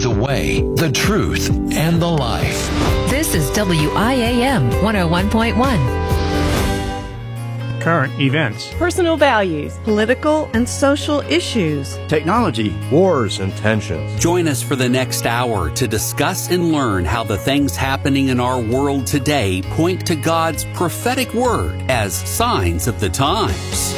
with the way, the truth, and the life. This is WIAM 101.1. Current events, personal values, political and social issues, technology, wars, and tensions. Join us for the next hour to discuss and learn how the things happening in our world today point to God's prophetic word as signs of the times.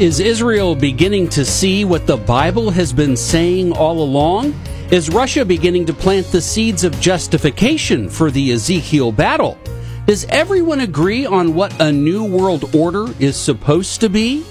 Is Israel beginning to see what the Bible has been saying all along? Is Russia beginning to plant the seeds of justification for the Ezekiel battle? Does everyone agree on what a new world order is supposed to be?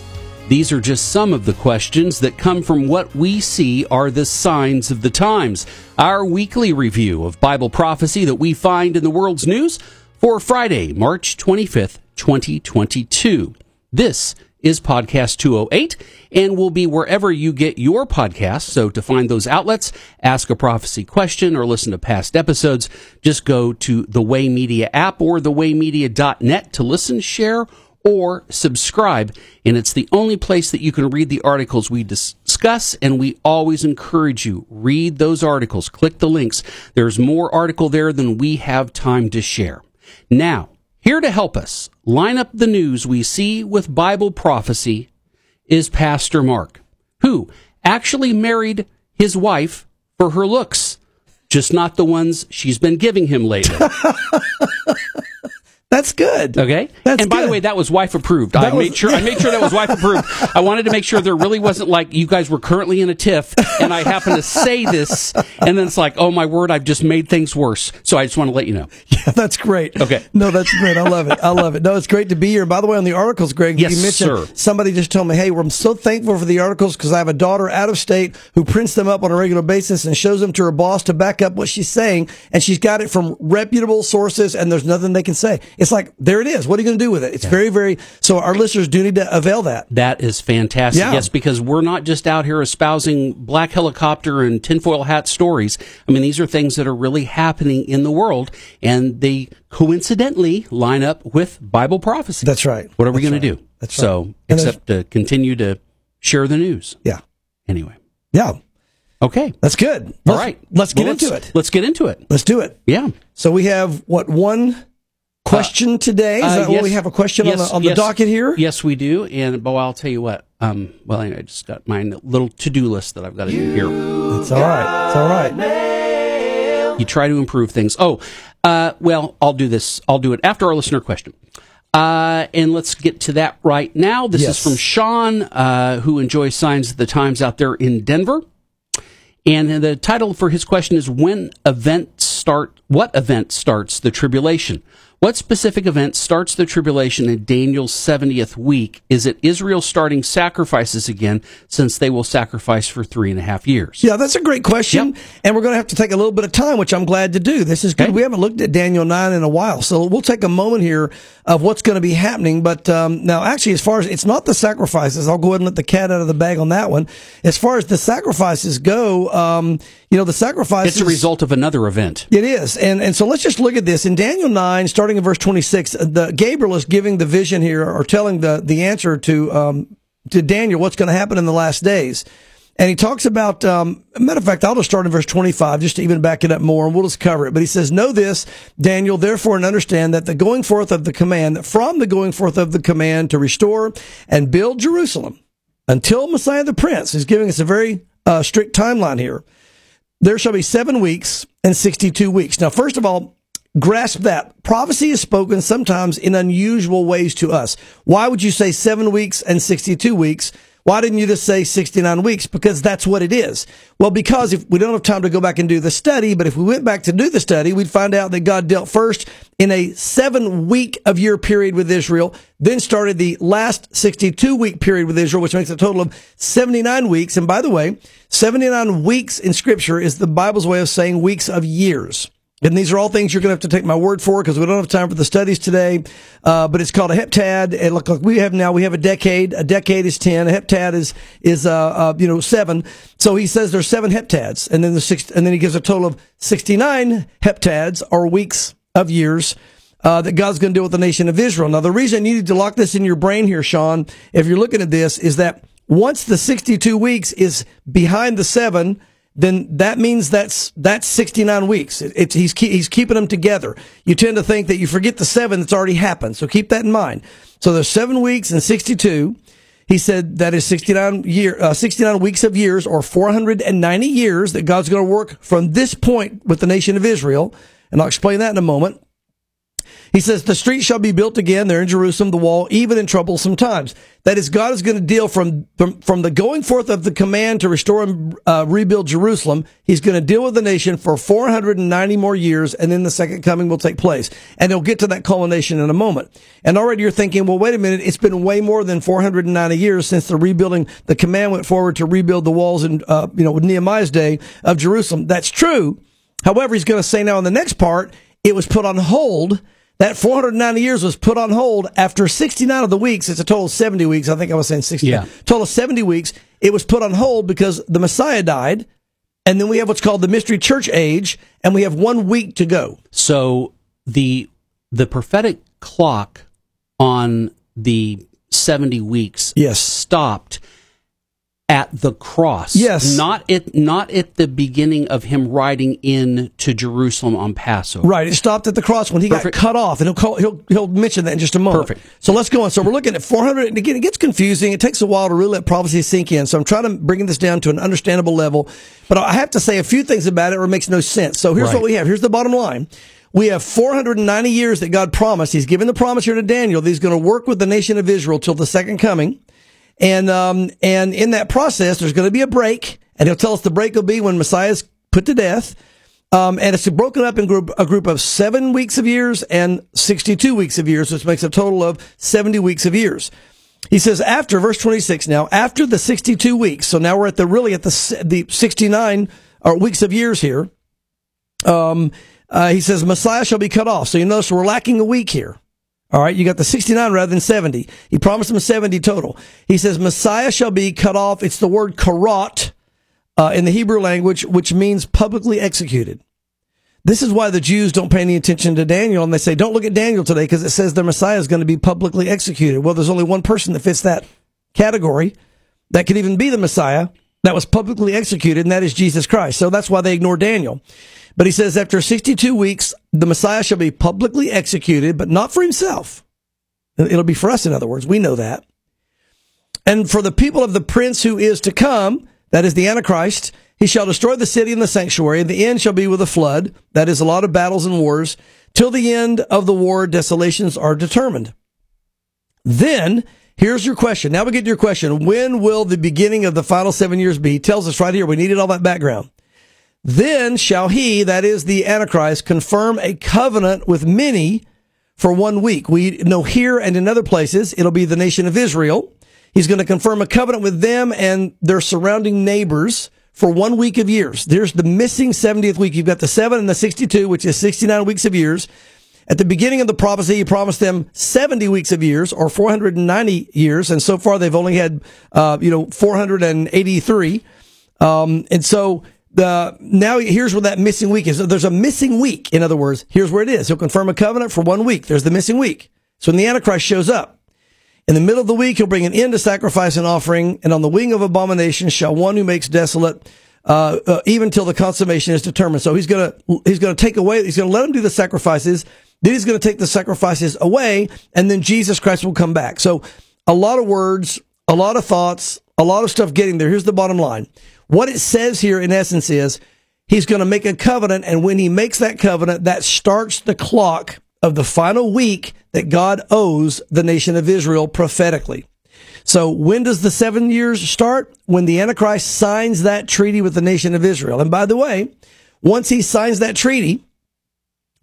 These are just some of the questions that come from what we see are the signs of the times. Our weekly review of Bible prophecy that we find in the world's news for Friday, March 25th, 2022. This is Podcast 208 and will be wherever you get your podcasts. So to find those outlets, ask a prophecy question or listen to past episodes, just go to the Way Media app or thewaymedia.net to listen, share, or subscribe. And it's the only place that you can read the articles we discuss. And we always encourage you, read those articles, click the links. There's more article there than we have time to share. Now, here to help us line up the news we see with Bible prophecy is Pastor Mark, who actually married his wife for her looks, just not the ones she's been giving him lately. That's good. Okay. That's and by good. the way, that was wife approved. That I was- made sure I made sure that was wife approved. I wanted to make sure there really wasn't like you guys were currently in a tiff and I happened to say this and then it's like, oh my word, I've just made things worse. So I just want to let you know. Yeah, that's great. Okay. No, that's great. I love it. I love it. No, it's great to be here. By the way, on the articles, Greg, Yes, you mentioned sir. somebody just told me, hey, I'm so thankful for the articles because I have a daughter out of state who prints them up on a regular basis and shows them to her boss to back up what she's saying. And she's got it from reputable sources and there's nothing they can say. It's like, there it is. What are you going to do with it? It's very, very, so our listeners do need to avail that. That is fantastic. Yeah. Yes, because we're not just out here espousing black helicopter and tinfoil hat stories. I mean, these are things that are really happening in the world, and they coincidentally line up with Bible prophecy. That's right. What are we That's going to do? That's so, right. Except to continue to share the news. Yeah. Anyway, Yeah. okay. That's good. All Let's- right. Let's get Well, into let's- it. Let's get into it. Let's do it. Yeah. So we have what one question today? Is Uh, that what we have a question Yes, on the on the yes. docket here? Yes, we do. And but I'll tell you what. Um, well, anyway, I just got my little to-do list that I've got to do here. It's all right. It's all right. You try to improve things. Oh, uh, well, I'll do this. I'll do it after our listener question. Uh, and let's get to that right now. This Yes. is from Sean, uh, who enjoys Signs of the Times out there in Denver. And the title for his question is When event start, what event starts the tribulation? What specific event starts the tribulation in Daniel's 70th week? Is it Israel starting sacrifices again since they will sacrifice for three and a half years? Yeah, that's a great question. Yep. And we're going to have to take a little bit of time, which I'm glad to do. This is good. Okay. We haven't looked at Daniel 9 in a while. So we'll take a moment here of what's going to be happening. But um, now, actually, as far as it's not the sacrifices, I'll go ahead and let the cat out of the bag on that one. As far as the sacrifices go, um, you know, the sacrifices. It's a result of another event. It is. And and so let's just look at this. In Daniel 9, starting in verse 26, the Gabriel is giving the vision here or telling the, the answer to um, to Daniel what's going to happen in the last days. And he talks about, um, matter of fact, I'll just start in verse 25 just to even back it up more and we'll just cover it. But he says, Know this, Daniel, therefore, and understand that the going forth of the command, from the going forth of the command to restore and build Jerusalem until Messiah the Prince is giving us a very uh, strict timeline here there shall be seven weeks and 62 weeks. Now, first of all, grasp that prophecy is spoken sometimes in unusual ways to us. Why would you say seven weeks and 62 weeks? Why didn't you just say 69 weeks? Because that's what it is. Well, because if we don't have time to go back and do the study, but if we went back to do the study, we'd find out that God dealt first in a seven week of year period with Israel, then started the last 62 week period with Israel, which makes a total of 79 weeks. And by the way, 79 weeks in scripture is the Bible's way of saying weeks of years. And these are all things you're going to have to take my word for because we don't have time for the studies today. Uh, but it's called a heptad. And look, like we have now, we have a decade. A decade is 10. A heptad is, is, uh, uh, you know, seven. So he says there's seven heptads. And then the six, and then he gives a total of 69 heptads or weeks of years. Uh, that God's going to deal with the nation of Israel. Now, the reason you need to lock this in your brain here, Sean, if you're looking at this, is that once the 62 weeks is behind the seven, then that means that's that's 69 weeks. It, it's he's he's keeping them together. You tend to think that you forget the seven that's already happened, so keep that in mind. So there's seven weeks and 62. He said that is 69 year uh, 69 weeks of years or 490 years that God's going to work from this point with the nation of Israel, and I'll explain that in a moment. He says, the street shall be built again there in Jerusalem, the wall, even in troublesome times. That is, God is going to deal from, from, from the going forth of the command to restore and uh, rebuild Jerusalem. He's going to deal with the nation for 490 more years, and then the second coming will take place. And he'll get to that culmination in a moment. And already you're thinking, well, wait a minute, it's been way more than 490 years since the rebuilding, the command went forward to rebuild the walls in, uh, you know, with Nehemiah's day of Jerusalem. That's true. However, he's going to say now in the next part, it was put on hold that 490 years was put on hold after 69 of the weeks. It's a total of 70 weeks. I think I was saying 60. Yeah. Total of 70 weeks. It was put on hold because the Messiah died. And then we have what's called the mystery church age, and we have one week to go. So the the prophetic clock on the 70 weeks Yes. stopped at the cross. Yes. Not at not at the beginning of him riding in to Jerusalem on Passover. Right. It stopped at the cross when he Perfect. got cut off, and he'll call, he'll he'll mention that in just a moment. Perfect. So let's go on. So we're looking at 400. And again, it gets confusing. It takes a while to really let prophecy sink in. So I'm trying to bring this down to an understandable level. But I have to say a few things about it, or it makes no sense. So here's Right. what we have. Here's the bottom line. We have 490 years that God promised. He's given the promise here to Daniel that he's going to work with the nation of Israel till the second coming. And, um, and in that process, there's going to be a break. And he'll tell us the break will be when Messiah is put to death. Um, and it's broken up in group, a group of seven weeks of years and 62 weeks of years, which makes a total of 70 weeks of years. He says after verse 26 now, after the 62 weeks. So now we're at the really at the, the 69 or weeks of years here. Um, uh, he says Messiah shall be cut off. So you notice we're lacking a week here. All right, you got the 69 rather than 70. He promised them 70 total. He says Messiah shall be cut off. It's the word karat uh, in the Hebrew language, which means publicly executed. This is why the Jews don't pay any attention to Daniel and they say, don't look at Daniel today because it says the Messiah is going to be publicly executed. Well, there's only one person that fits that category that could even be the Messiah that was publicly executed, and that is Jesus Christ. So that's why they ignore Daniel. But he says, after 62 weeks, the Messiah shall be publicly executed, but not for himself. It'll be for us, in other words. We know that. And for the people of the prince who is to come, that is the Antichrist, he shall destroy the city and the sanctuary, and the end shall be with a flood. That is a lot of battles and wars. Till the end of the war, desolations are determined. Then, here's your question. Now we get to your question. When will the beginning of the final seven years be? He tells us right here. We needed all that background. Then shall he, that is the Antichrist, confirm a covenant with many for one week. We know here and in other places, it'll be the nation of Israel. He's going to confirm a covenant with them and their surrounding neighbors for one week of years. There's the missing 70th week. You've got the 7 and the 62, which is 69 weeks of years. At the beginning of the prophecy, he promised them 70 weeks of years or 490 years. And so far, they've only had, uh, you know, 483. Um, and so now here's where that missing week is. There's a missing week. In other words, here's where it is. He'll confirm a covenant for one week. There's the missing week. So when the Antichrist shows up, in the middle of the week, he'll bring an end to sacrifice and offering, and on the wing of abomination shall one who makes desolate, uh, uh, even till the consummation is determined. So he's gonna, he's gonna take away, he's gonna let him do the sacrifices, then he's gonna take the sacrifices away, and then Jesus Christ will come back. So a lot of words, a lot of thoughts, a lot of stuff getting there. Here's the bottom line. What it says here in essence is, he's gonna make a covenant, and when he makes that covenant, that starts the clock of the final week that God owes the nation of Israel prophetically. So when does the seven years start? When the Antichrist signs that treaty with the nation of Israel. And by the way, once he signs that treaty,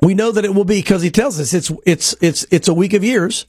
we know that it will be because he tells us it's it's it's it's a week of years,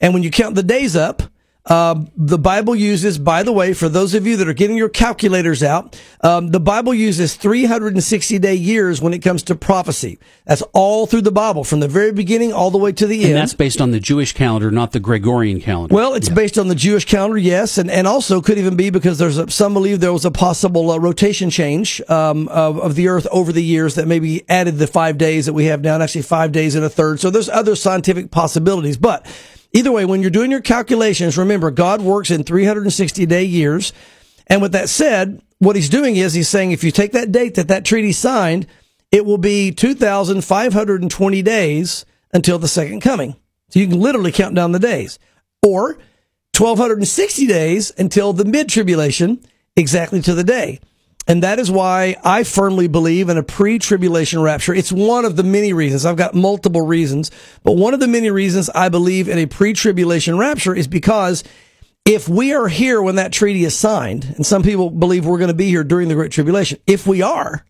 and when you count the days up, uh, the Bible uses, by the way, for those of you that are getting your calculators out, um, the Bible uses 360 day years when it comes to prophecy. That's all through the Bible, from the very beginning all the way to the And end. And that's based on the Jewish calendar, not the Gregorian calendar. Well, it's based on the Jewish calendar, yes, and, and also could even be because there's a, some believe there was a possible uh, rotation change um, of, of the Earth over the years that maybe added the five days that we have now, and actually five days and a third. So there's other scientific possibilities, but either way, when you're doing your calculations, remember God works in 360 day years, and with that said, what He's doing is He's saying if you take that date that that treaty signed, it will be 2,520 days until the second coming. So you can literally count down the days. Or 1260 days until the mid tribulation, exactly to the day. And that is why I firmly believe in a pre tribulation rapture. It's one of the many reasons. I've got multiple reasons, but one of the many reasons I believe in a pre tribulation rapture is because if we are here when that treaty is signed, and some people believe we're going to be here during the Great Tribulation, if we are,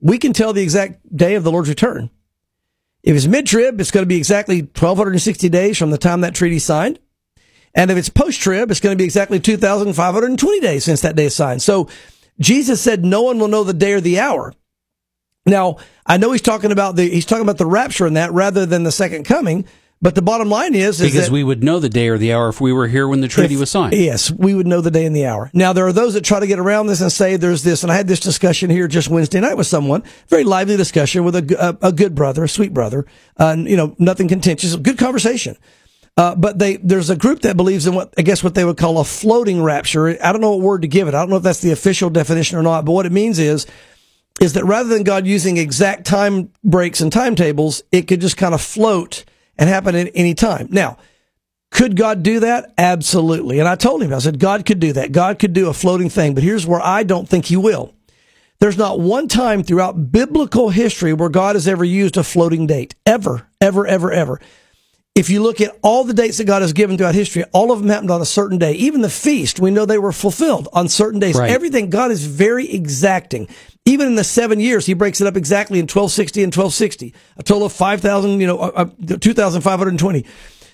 we can tell the exact day of the Lord's return. If it's mid trib, it's going to be exactly 1260 days from the time that treaty signed. And if it's post trib, it's going to be exactly 2,520 days since that day is signed. So Jesus said, no one will know the day or the hour. Now, I know he's talking about the, he's talking about the rapture in that rather than the second coming. But the bottom line is, is because we would know the day or the hour if we were here when the treaty if- was signed. Yes, we would know the day and the hour. Now, there are those that try to get around this and say there's this, and I had this discussion here just Wednesday night with someone, very lively discussion with a a good brother, a sweet brother, uh, and, you know, nothing contentious, good conversation. Uh, but they, there's a group that believes in what, I guess what they would call a floating rapture. I don't know what word to give it. I don't know if that's the official definition or not, but what it means is, is that rather than God using exact time breaks and timetables, it could just kind of float and happen at any time. Now, could God do that? Absolutely. And I told him, I said, God could do that. God could do a floating thing, but here's where I don't think he will. There's not one time throughout biblical history where God has ever used a floating date. Ever, ever, ever, ever. If you look at all the dates that God has given throughout history, all of them happened on a certain day. Even the feast, we know they were fulfilled on certain days. Right. Everything, God is very exacting. Even in the seven years, he breaks it up exactly in 1260 and 1260. A total of 5,000, you know, uh, uh, 2,520.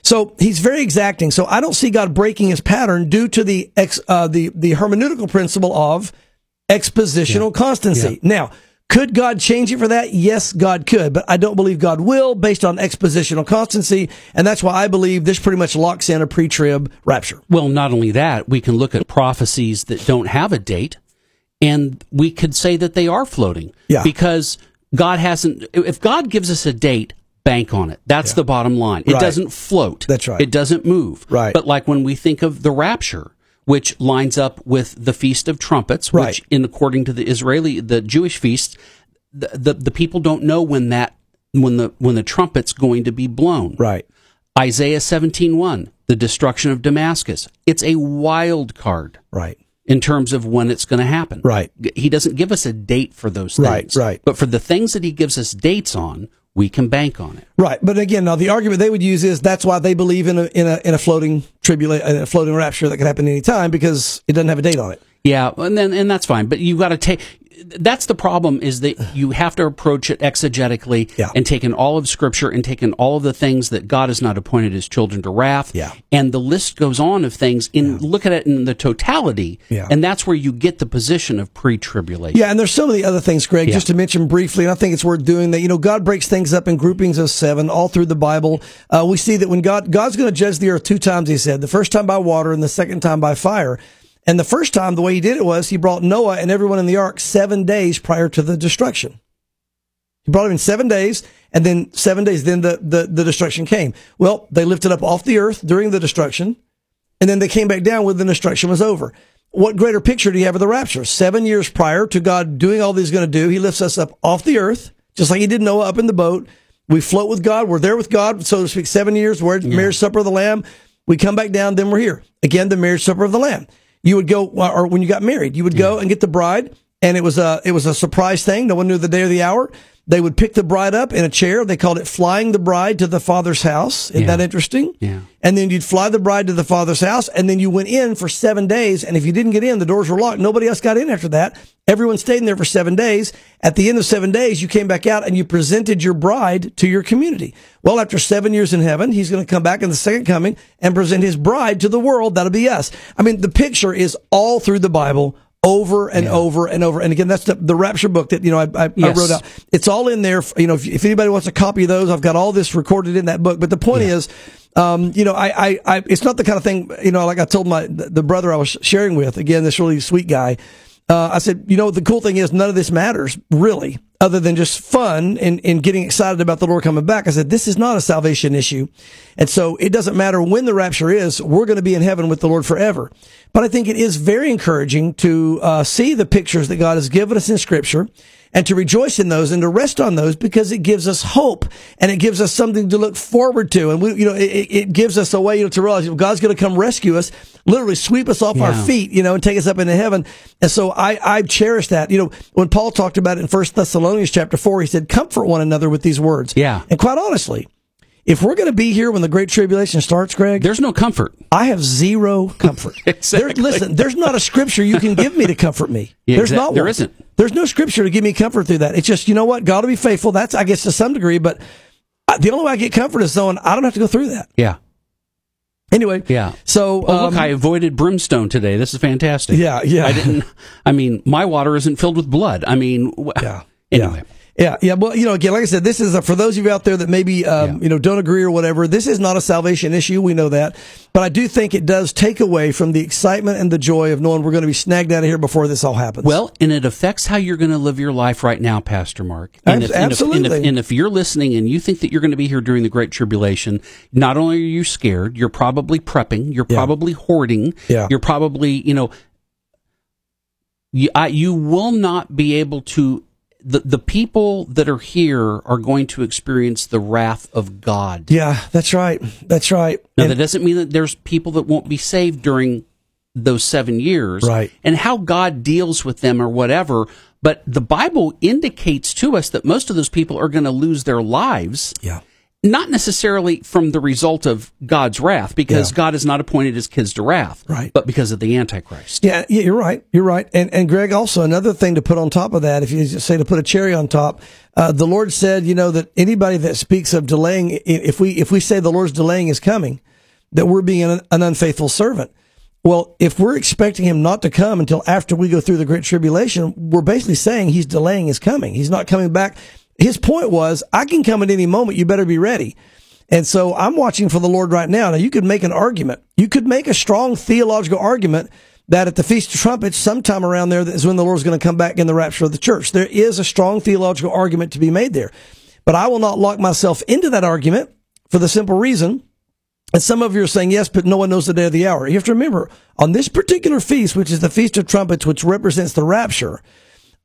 So he's very exacting. So I don't see God breaking his pattern due to the ex, uh, the the hermeneutical principle of expositional constancy. Now, could God change it for that? Yes, God could, but I don't believe God will based on expositional constancy, and that's why I believe this pretty much locks in a pre-trib rapture. Well, not only that, we can look at prophecies that don't have a date, and we could say that they are floating. Yeah. Because God hasn't, if God gives us a date, bank on it. That's the bottom line. It Right. doesn't float. That's right. It doesn't move. Right. But like when we think of the rapture, which lines up with the Feast of Trumpets, Right. which in according to the Israeli, the Jewish feast, the, the, the people don't know when that, when the, when the trumpet's going to be blown. Right. Isaiah 17:1, the destruction of Damascus. It's a wild card Right. in terms of when it's going to happen. Right. He doesn't give us a date for those things. Right, right. But for the things that he gives us dates on, we can bank on it. Right. But again, now the argument they would use is that's why they believe in a in a in a floating tribulation, a floating rapture that could happen any time because it doesn't have a date on it. Yeah, and then and that's fine. But you got to take. That's the problem is that you have to approach it exegetically Yeah. and taking all of Scripture and taking all of the things that God has not appointed His children to wrath. Yeah. and the list goes on of things. In look at it in the totality. Yeah. and that's where you get the position of pre-tribulation. Yeah, and there's so many other things, Greg, Yeah. just to mention briefly, and I think it's worth doing that. You know, God breaks things up in groupings of seven all through the Bible. Uh, we see that when God, God's going to judge the earth two times, he said, the first time by water and the second time by fire. And the first time, the way he did it was he brought Noah and everyone in the ark seven days prior to the destruction. He brought him in seven days, and then seven days, then the, the, the destruction came. Well, they lifted up off the earth during the destruction, and then they came back down when the destruction was over. What greater picture do you have of the rapture? Seven years prior to God doing all that he's going to do, he lifts us up off the earth, just like he did Noah up in the boat. We float with God. We're there with God, so to speak, seven years. We're at the marriage supper of the Lamb. We come back down, then we're here. Again, the marriage supper of the Lamb. You would go, or when you got married, you would go and get the bride, and it was a, it was a surprise thing. No one knew the day or the hour. They would pick the bride up in a chair. They called it flying the bride to the father's house. Isn't Yeah. that interesting? Yeah. And then you'd fly the bride to the father's house, and then you went in for seven days. And if you didn't get in, the doors were locked. Nobody else got in after that. Everyone stayed in there for seven days. At the end of seven days, you came back out and you presented your bride to your community. Well, after seven years in heaven, he's going to come back in the second coming and present his bride to the world. That'll be us. I mean, the picture is all through the Bible. Over and over and over, and again, that's the, the rapture book that you know I, I, I wrote out. It's all in there. You know, if, if anybody wants a copy of those, I've got all this recorded in that book. But the point is, um, you know, I, I, I, it's not the kind of thing, you know, like I told my, the the brother I was sharing with, again, this really sweet guy. Uh, I said, you know, the cool thing is none of this matters really, other than just fun and, and getting excited about the Lord coming back. I said, this is not a salvation issue. And so it doesn't matter when the rapture is. We're going to be in heaven with the Lord forever. But I think it is very encouraging to uh, see the pictures that God has given us in scripture and to rejoice in those and to rest on those because it gives us hope and it gives us something to look forward to. And we, you know, it, it gives us a way you know, to realize God's going to come rescue us, literally sweep us off our feet, you know, and take us up into heaven. And so I, I cherish that. You know, when Paul talked about it in First Thessalonians chapter four, he said, comfort one another with these words. Yeah. And quite honestly, if we're going to be here when the great tribulation starts, Greg, There's no comfort. I have zero comfort. Exactly. There- listen, there's not a scripture you can give me to comfort me. Yeah, there's exact- not there one. isn't. There's no scripture to give me comfort through that. It's just, you know what? God will be faithful. That's, I guess, to some degree, but the only way I get comfort is knowing I don't have to go through that. Yeah. Anyway. Yeah. So, Oh, look, um, I avoided brimstone today. This is fantastic. Yeah, yeah. I didn't. I mean, my water isn't filled with blood. I mean, Yeah. Anyway, Yeah, yeah. Yeah. Well, you know, again, like I said, this is a, for those of you out there that maybe um, Yeah. you know don't agree or whatever. This is not a salvation issue. We know that, but I do think it does take away from the excitement and the joy of knowing we're going to be snagged out of here before this all happens. well, and it affects how you're going to live your life right now, Pastor Mark. And if, and if- and if, absolutely. and if you're listening and you think that you're going to be here during the Great Tribulation, not only are you scared, you're probably prepping, you're Yeah. probably hoarding, Yeah. you're probably, you know, you, I, you will not be able to. The, the people that are here are going to experience the wrath of God. yeah, that's right. That's right. Now, And- that doesn't mean that there's people that won't be saved during those seven years. Right. And how God deals with them or whatever. But the Bible indicates to us that most of those people are going to lose their lives, yeah. Not necessarily from the result of God's wrath, because Yeah. God has not appointed his kids to wrath, Right. but because of the Antichrist. Yeah, yeah, you're right. You're right. And and Greg, also another thing to put on top of that, if you say to put a cherry on top, uh, the Lord said, you know, that anybody that speaks of delaying, if we if we say the Lord's delaying is coming, that we're being an, an unfaithful servant. Well, if we're expecting him not to come until after we go through the great tribulation, we're basically saying he's delaying his coming. He's not coming back. His point was, I can come at any moment. You better be ready. And so I'm watching for the Lord right now. Now you could make an argument. You could make a strong theological argument that at the Feast of Trumpets, sometime around there, is when the Lord's going to come back in the rapture of the church. There is a strong theological argument to be made there. But I will not lock myself into that argument for the simple reason and some of you are saying yes, but no one knows the day of the hour. You have to remember on this particular feast, which is the Feast of Trumpets, which represents the rapture,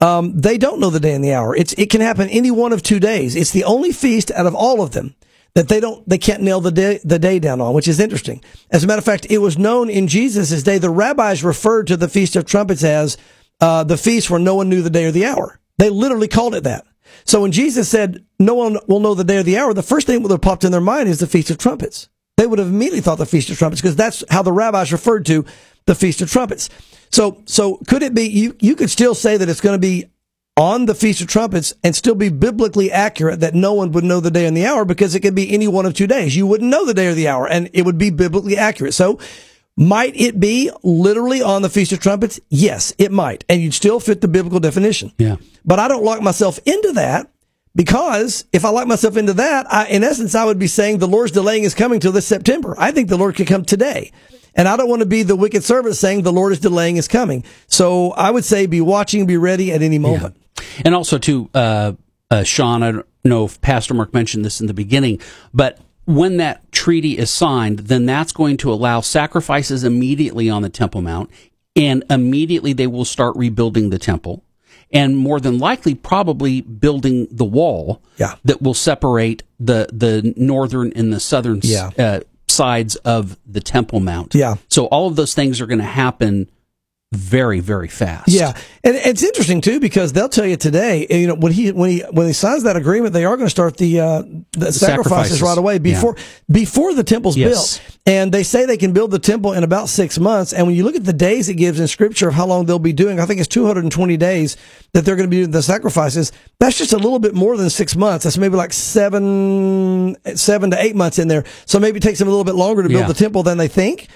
um, they don't know the day and the hour. It's it can happen any one of two days. It's the only feast out of all of them that they don't they can't nail the day the day down on, which is interesting. As a matter of fact, it was known in Jesus' day. The rabbis referred to the Feast of Trumpets as uh, the feast where no one knew the day or the hour. They literally called it that. So when Jesus said, "No one will know the day or the hour," the first thing that would have popped in their mind is the Feast of Trumpets. They would have immediately thought the Feast of Trumpets because that's how the rabbis referred to the Feast of Trumpets. So, so could it be you? You could still say that it's going to be on the Feast of Trumpets and still be biblically accurate that no one would know the day and the hour because it could be any one of two days. You wouldn't know the day or the hour and it would be biblically accurate. So might it be literally on the Feast of Trumpets? Yes, it might. And you'd still fit the biblical definition. Yeah. But I don't lock myself into that because if I lock myself into that, I, in essence, I would be saying the Lord's delaying is coming till this September. I think the Lord could come today. And I don't want to be the wicked servant saying the Lord is delaying is coming. So I would say be watching, be ready at any moment. And also, to uh, uh, Sean, I don't know if Pastor Mark mentioned this in the beginning, but when that treaty is signed, then that's going to allow sacrifices immediately on the Temple Mount, and immediately they will start rebuilding the temple, and more than likely, probably building the wall Yeah. that will separate the the northern and the southern Yeah. uh, sides of the Temple Mount. Yeah. So all of those things are going to happen very, very fast. Yeah, and it's interesting too because they'll tell you today. You know, when he when he when he signs that agreement, they are going to start the uh, the, sacrifices, sacrifices. right away before before the temple's Yes. built. And they say they can build the temple in about six months. And when you look at the days it gives in Scripture of how long they'll be doing, I think it's 220 days that they're going to be doing the sacrifices. That's just a little bit more than six months. That's maybe like seven seven to eight months in there. So maybe it takes them a little bit longer to build Yeah. the temple than they think.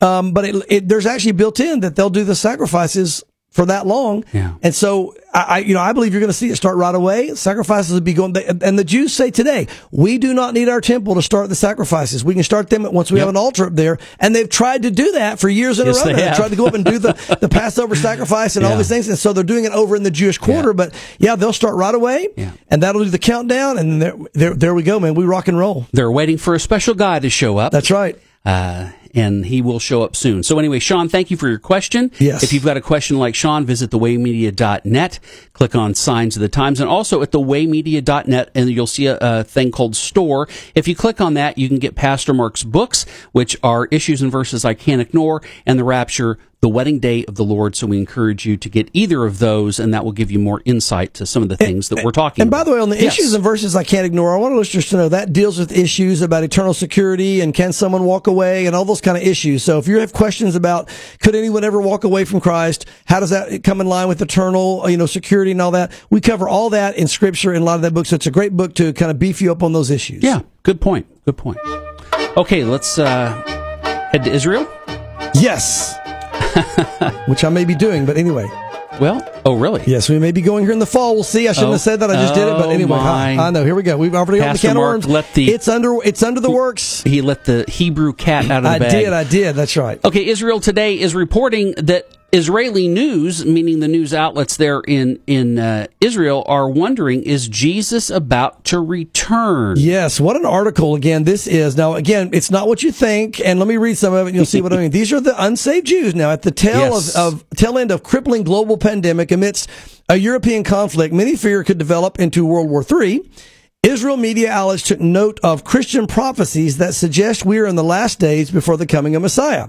Um, but it, it, there's actually built in that they'll do the sacrifices for that long. Yeah. And so I, I, you know, I believe you're going to see it start right away. Sacrifices will be going, and the Jews say today, we do not need our temple to start the sacrifices. We can start them once we Yep. have an altar up there. And they've tried to do that for years in Yes, a row. they now. They've tried to go up and do the, the Passover sacrifice and all these things. And so they're doing it over in the Jewish quarter. Yeah. But yeah, they'll start right away. Yeah. And that'll do the countdown. And there, there, there we go, man. We rock and roll. They're waiting for a special guy to show up. That's right. uh, and he will show up soon. So anyway, Sean, thank you for your question. Yes. If you've got a question like Sean, visit thewaymedia.net, click on Signs of the Times, and also at thewaymedia.net, and you'll see a, a thing called Store. If you click on that, you can get Pastor Mark's books, which are Issues and Verses I Can't Ignore, and The Rapture, The Wedding Day of the Lord. So we encourage you to get either of those, and that will give you more insight to some of the things that we're talking And by the way, on the Yes. issues and verses I can't ignore, I want listeners to know that deals with issues about eternal security and can someone walk away and all those kind of issues. So if you have questions about could anyone ever walk away from Christ, how does that come in line with eternal, you know, security and all that? We cover all that in scripture in a lot of that book. So it's a great book to kind of beef you up on those issues. Yeah, good point. Good point. Okay, let's uh, head to Israel. Yes. Which I may be doing, but anyway. Well, oh really? Yes, we may be going here in the fall. We'll see. I shouldn't Oh. have said that. I just did it, but Oh, anyway, I. I know. Here we go. We've already opened the can of worms. let the- it's under. It's under the works. He let the Hebrew cat out of the I bag. did. I did. That's right. Okay, Israel Today is reporting that Israeli news, meaning the news outlets there in in uh, Israel, are wondering: Is Jesus about to return? Yes, what an article again this is. Now again, it's not what you think, and let me read some of it and you'll see what I mean. These are the unsaved Jews now at the tail Yes. of, of tail end of crippling global pandemic amidst a European conflict many fear could develop into World War III. Israel media outlets took note of Christian prophecies that suggest we are in the last days before the coming of Messiah.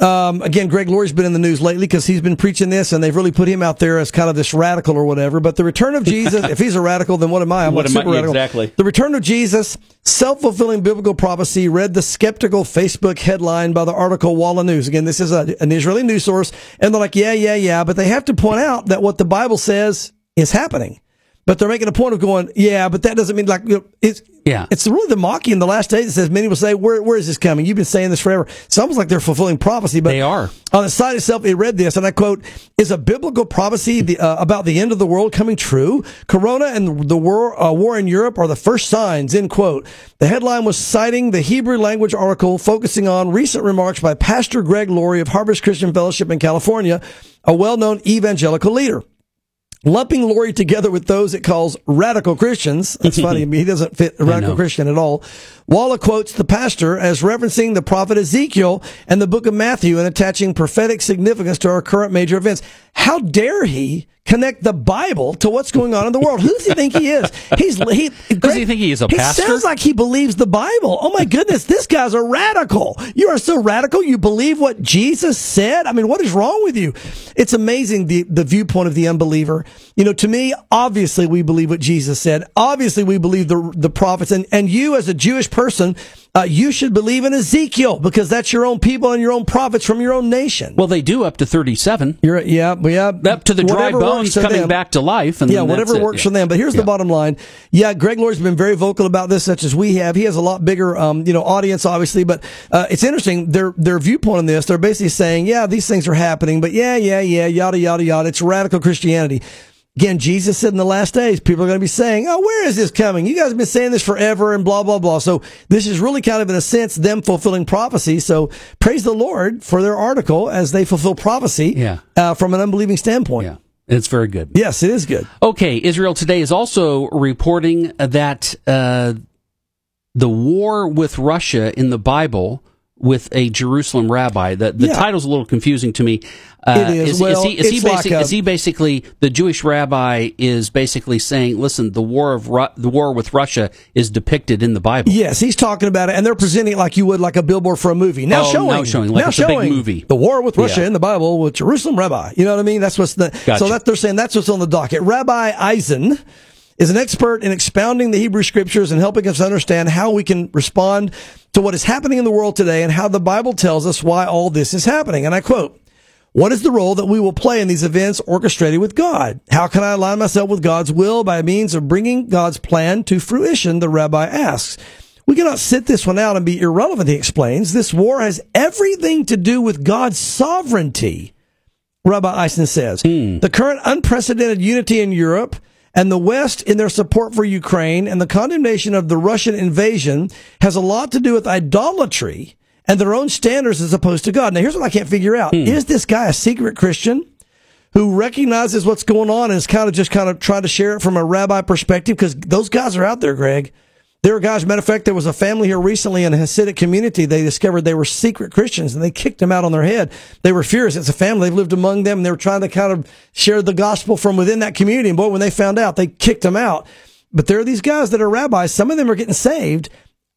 Um, again, Greg Laurie's been in the news lately because he's been preaching this, and they've really put him out there as kind of this radical or whatever. But the return of Jesus, if he's a radical, then what am I? I'm What am I- super radical. exactly. The return of Jesus, self-fulfilling biblical prophecy. Read the skeptical Facebook headline by the article Walla News. Again, this is a, an Israeli news source, and they're like, yeah, yeah, yeah, but they have to point out that what the Bible says is happening. But they're making a point of going, yeah, but that doesn't mean like you know, it's Yeah. It's really the mocking in the last days that says many will say, where where is this coming? You've been saying this forever. It's almost like they're fulfilling prophecy, but They are. on the site itself, it read this, and I quote: "Is a biblical prophecy the, uh, about the end of the world coming true? Corona and the war uh, war in Europe are the first signs." End quote. The headline was citing the Hebrew language article focusing on recent remarks by Pastor Greg Laurie of Harvest Christian Fellowship in California, a well-known evangelical leader lumping Laurie together with those it calls radical Christians. That's funny. I mean, he doesn't fit a radical. Christian at all. Walla quotes the pastor as referencing the prophet Ezekiel and the book of Matthew and attaching prophetic significance to our current major events. How dare he connect the Bible to what's going on in the world? Who does he think he is? He's he. Does he think he is a he pastor? sounds like he believes the Bible. Oh my goodness, this guy's a radical. You are so radical. You believe what Jesus said. I mean, what is wrong with you? It's amazing the the viewpoint of the unbeliever. You know, to me, obviously we believe what Jesus said. Obviously we believe the the prophets, and and you as a Jewish person, uh, you should believe in Ezekiel because that's your own people and your own prophets from your own nation. Well, they do up to thirty-seven. You're yeah, yeah. Up to the dry bones coming them. back to life, and yeah, whatever that's it. works Yeah. for them. But here's Yeah. the bottom line. Yeah, Greg Laurie's been very vocal about this, such as we have. He has a lot bigger, um, you know, audience, obviously. But uh, it's interesting their their viewpoint on this. They're basically saying, yeah, these things are happening, but yeah, yeah, yeah, yada yada yada. It's radical Christianity. Again, Jesus said in the last days, people are going to be saying, "Oh, where is this coming? You guys have been saying this forever," and blah blah blah. So this is really kind of, in a sense, them fulfilling prophecy. So praise the Lord for their article as they fulfill prophecy, Yeah. uh, from an unbelieving standpoint. Yeah, it's very good. Yes, it is good. Okay, Israel Today is also reporting that uh, the war with Russia in the Bible with a Jerusalem rabbi. The, the Yeah. title's a little confusing to me. Uh, It is. Well, he, is, he like a- is he basically the Jewish rabbi is basically saying, listen, the war of Ru- the war with Russia is depicted in the Bible. Yes, he's talking about it, and they're presenting it like you would like a billboard for a movie. Now Oh, showing, now showing, like now it's a big showing movie. the war with Russia Yeah. in the Bible with Jerusalem Rabbi. You know what I mean? That's what's the Gotcha. so that they're saying that's what's on the docket. Rabbi Eisen is an expert in expounding the Hebrew Scriptures and helping us understand how we can respond to what is happening in the world today and how the Bible tells us why all this is happening. And I quote. What is the role that we will play in these events orchestrated with God? How can I align myself with God's will by means of bringing God's plan to fruition? The rabbi asks. We cannot sit this one out and be irrelevant, he explains. This war has everything to do with God's sovereignty. Rabbi Eisen says hmm. the current unprecedented unity in Europe and the West in their support for Ukraine and the condemnation of the Russian invasion has a lot to do with idolatry and their own standards as opposed to God. Now, here's what I can't figure out: hmm. is this guy a secret Christian? Who recognizes what's going on and is kind of just kind of trying to share it from a rabbi perspective? Because those guys are out there, Greg. There are guys, matter of fact, there was a family here recently in a Hasidic community. They discovered they were secret Christians and they kicked them out on their head. They were furious. It's a family. They've lived among them and they were trying to kind of share the gospel from within that community. And boy, when they found out, they kicked them out. But there are these guys that are rabbis. Some of them are getting saved.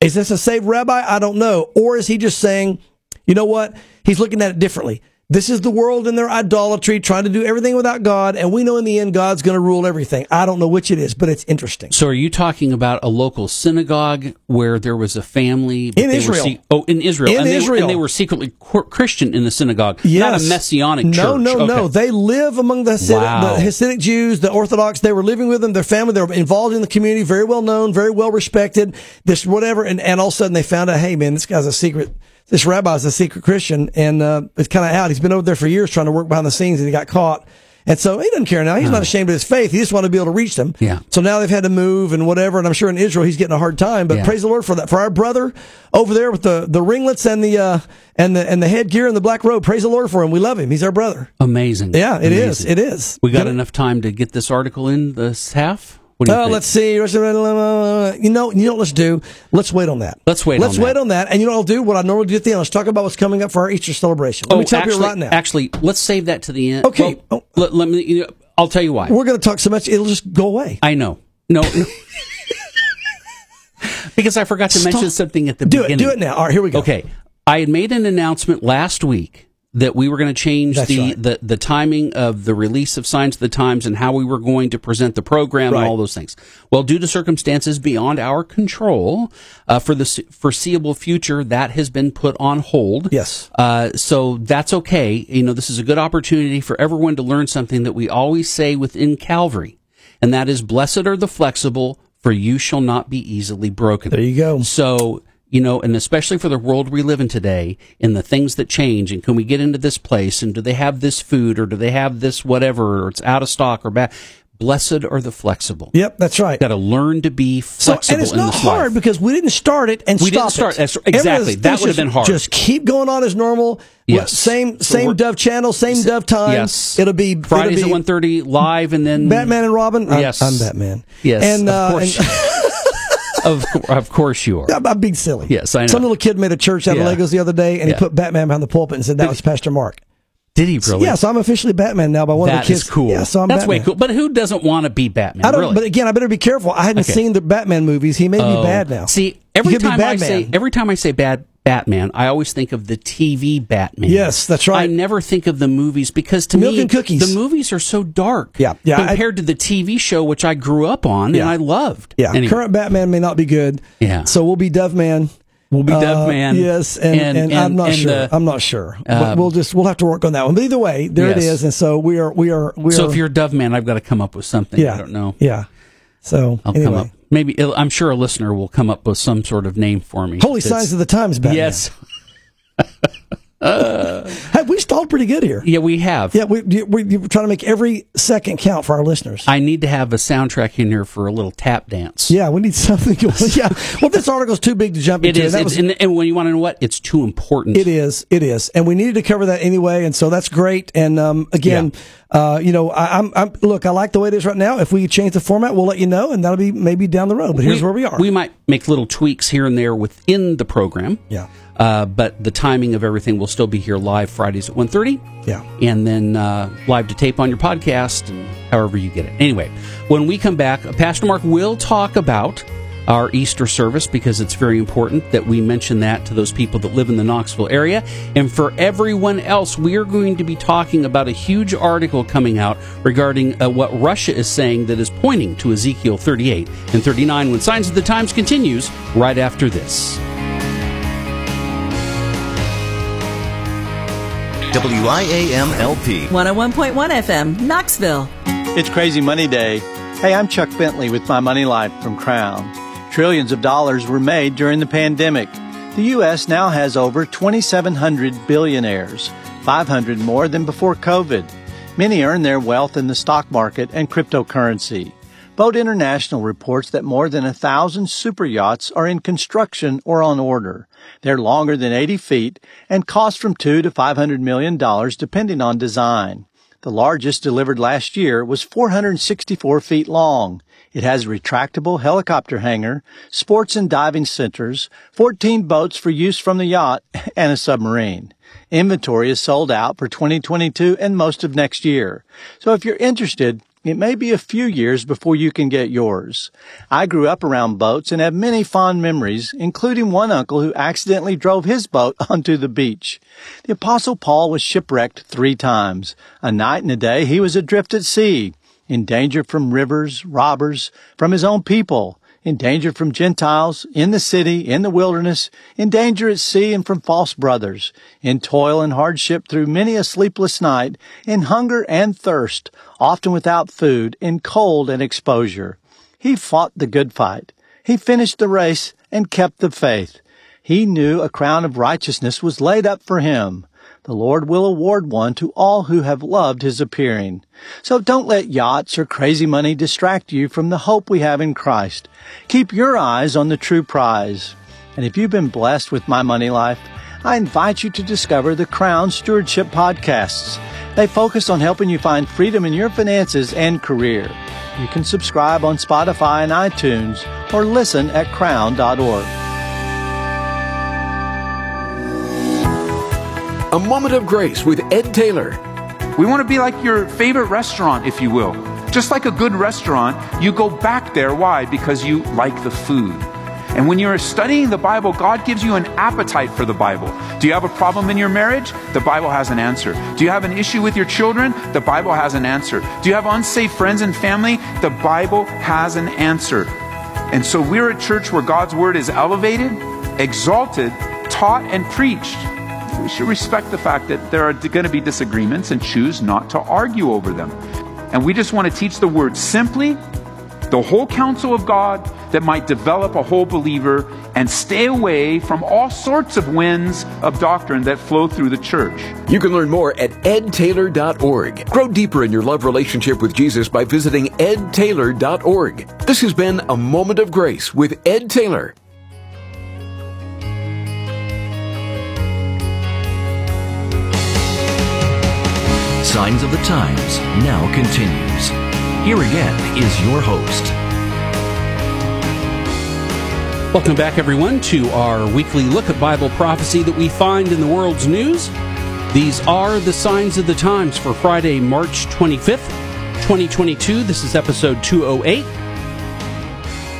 Is this a saved rabbi? I don't know. Or is he just saying, you know what? He's looking at it differently. This is the world and their idolatry, trying to do everything without God. And we know in the end, God's going to rule everything. I don't know which it is, but it's interesting. So, are you talking about a local synagogue where there was a family In they Israel. Se- oh, in Israel, In and they, Were, Israel. and they were secretly Christian in the synagogue, not a messianic no, church. No, no, Okay. They live among the Hasidic, Wow. the Hasidic Jews, the Orthodox. They were living with them, their family. They were involved in the community, very well known, very well respected. This whatever, and, and all of a sudden they found out, hey man, this guy's a secret. This rabbi is a secret Christian, and uh, it's kind of out. He's been over there for years trying to work behind the scenes, and he got caught. And so he doesn't care now. He's not ashamed of his faith. He just wanted to be able to reach them. Yeah. So now they've had to move and whatever. And I'm sure in Israel he's getting a hard time. But Yeah. praise the Lord for that. For our brother over there with the, the ringlets and the uh, and the and the headgear and the black robe. Praise the Lord for him. We love him. He's our brother. Amazing. Yeah, it is. Amazing. It is. We got Good- enough time to get this article in this half. What do you Oh, think? let's see. Uh, you know, you know what let's do? Let's wait on that. Let's wait Let's on wait that. on that. And you know what I'll do? What I normally do at the end. Let's talk about what's coming up for our Easter celebration. Let oh, me tell actually, you right now. Actually, let's save that to the end. Okay. Well, Oh. let, let me. You know, I'll tell you why. We're going to talk so much it'll just go away. I know. No. no. because I forgot to mention something at the Do it. beginning. Do it now. All right, here we go. Okay. I had made an announcement last week that we were going to change the, right. the, the timing of the release of Signs of the Times and how we were going to present the program Right. and all those things. Well, due to circumstances beyond our control, uh, for the foreseeable future, that has been put on hold. Yes. Uh, so that's okay. You know, this is a good opportunity for everyone to learn something that we always say within Calvary, and that is, "Blessed are the flexible, for you shall not be easily broken." There you go. So, you know, and especially for the world we live in today and the things that change, and can we get into this place, and do they have this food, or do they have this whatever, or it's out of stock or bad? Blessed are the flexible. Yep, that's right. Got to learn to be So, flexible and it's not hard life. because we didn't start it and We stop didn't start- it. exactly. That just- would've been hard. Just keep going on as normal. Yes. Same So same we're- Dove channel, same Dove time. Yes. It'll be Fridays it'll at one thirty live, and then Batman and Robin. I'm- Yes. I'm, Batman. Yes, and of uh, course. and- of, of course you are. I'm, I'm being silly. Yes, I know. Some little kid made a church out Yeah. of Legos the other day, and Yeah. he put Batman behind the pulpit and said that was Pastor Mark. Did he really? Yeah, so I'm officially Batman now by one That of the kids. is cool. Yeah, so I'm That's way cool. But who doesn't want to be Batman? I don't. really? But again, I better be careful. I hadn't Okay. seen the Batman movies. He made me Oh. bad now. See, every time I say every time I say bad Batman, I always think of the TV Batman. Yes, that's right. I never think of the movies because to Milk me and the movies are so dark. Yeah, yeah, I- Compared to the TV show which I grew up on Yeah. and I loved. Yeah, Anyway, current Batman may not be good. Yeah. So we'll be Dove Man. We'll be Dove Uh, Man. Yes, and, and, I'm not and sure. the- I'm not sure. but um, we'll just we'll have to work on that one. But either way, there it Yes. is. And so we are we are we so are. if you're Dove Man, I've got to come up with something. yeah, I don't know. Yeah. So I'll anyway, come up. Maybe uh, I'm sure a listener will come up with some sort of name for me. holy signs of the times, Batman. Yes. Hey, we stalled pretty good here. Yeah, we have. Yeah, we, we, we're trying to make every second count for our listeners. I need to have a soundtrack in here for a little tap dance. yeah, we need something. yeah. Well, this article's too big to jump It into. is, was- and, and when you want to know what, it's too important. It is. It is, and we needed to cover that anyway, and so that's great. And um, again, uh, you know, I, I'm, I'm look. I like the way it is right now. If we change the format, we'll let you know, and that'll be maybe down the road. But here's where we are. We might make little tweaks here and there within the program. Yeah. Uh, but the timing of everything will still be here live Fridays at 1.30. Yeah. And then uh, live to tape on your podcast and however you get it. Anyway, when we come back, Pastor Mark will talk about our Easter service because it's very important that we mention that to those people that live in the Knoxville area. And for everyone else, we are going to be talking about a huge article coming out regarding uh, what Russia is saying that is pointing to Ezekiel 38 and 39 when Signs of the Times continues right after this. WIAM LP. 101.1 FM, Knoxville. It's Crazy Money Day. Hey, I'm Chuck Bentley with My Money Life from Crown. Trillions of dollars were made during the pandemic. The U.S. now has over 2,700 billionaires, 500 more than before COVID. Many earn their wealth in the stock market and cryptocurrency. Boat International reports that more than a thousand super yachts are in construction or on order. They're longer than 80 feet and cost from two to 500 million dollars depending on design. The largest delivered last year was 464 feet long. It has a retractable helicopter hangar, sports and diving centers, 14 boats for use from the yacht, and a submarine. Inventory is sold out for 2022 and most of next year. So if you're interested, it may be a few years before you can get yours. I grew up around boats and have many fond memories, including one uncle who accidentally drove his boat onto the beach. The apostle Paul was shipwrecked three times. A night and a day he was adrift at sea, in danger from rivers, robbers, from his own people, in danger from Gentiles, in the city, in the wilderness, in danger at sea and from false brothers, in toil and hardship through many a sleepless night, in hunger and thirst, often without food, in cold and exposure. He fought the good fight. He finished the race and kept the faith. He knew a crown of righteousness was laid up for him. The Lord will award one to all who have loved his appearing. So don't let yachts or crazy money distract you from the hope we have in Christ. Keep your eyes on the true prize. And if you've been blessed with My Money Life, I invite you to discover the Crown Stewardship podcasts. They focus on helping you find freedom in your finances and career. You can subscribe on Spotify and iTunes or listen at crown.org. A Moment of Grace with Ed Taylor. We want to be like your favorite restaurant, if you will. Just like a good restaurant, you go back there. Why? Because you like the food. And when you're studying the Bible, God gives you an appetite for the Bible. Do you have a problem in your marriage? The Bible has an answer. Do you have an issue with your children? The Bible has an answer. Do you have unsafe friends and family? The Bible has an answer. And so we're a church where God's word is elevated, exalted, taught, and preached. We should respect the fact that there are going to be disagreements and choose not to argue over them. And we just want to teach the word simply, the whole counsel of God that might develop a whole believer and stay away from all sorts of winds of doctrine that flow through the church. You can learn more at edtaylor.org. Grow deeper in your love relationship with Jesus by visiting edtaylor.org. This has been A Moment of Grace with Ed Taylor. Signs of the Times now continues. Here again is your host. Welcome back, everyone, to our weekly look at Bible prophecy that we find in the world's news. These are the signs of the times for Friday, March 25th, 2022. This is episode 208.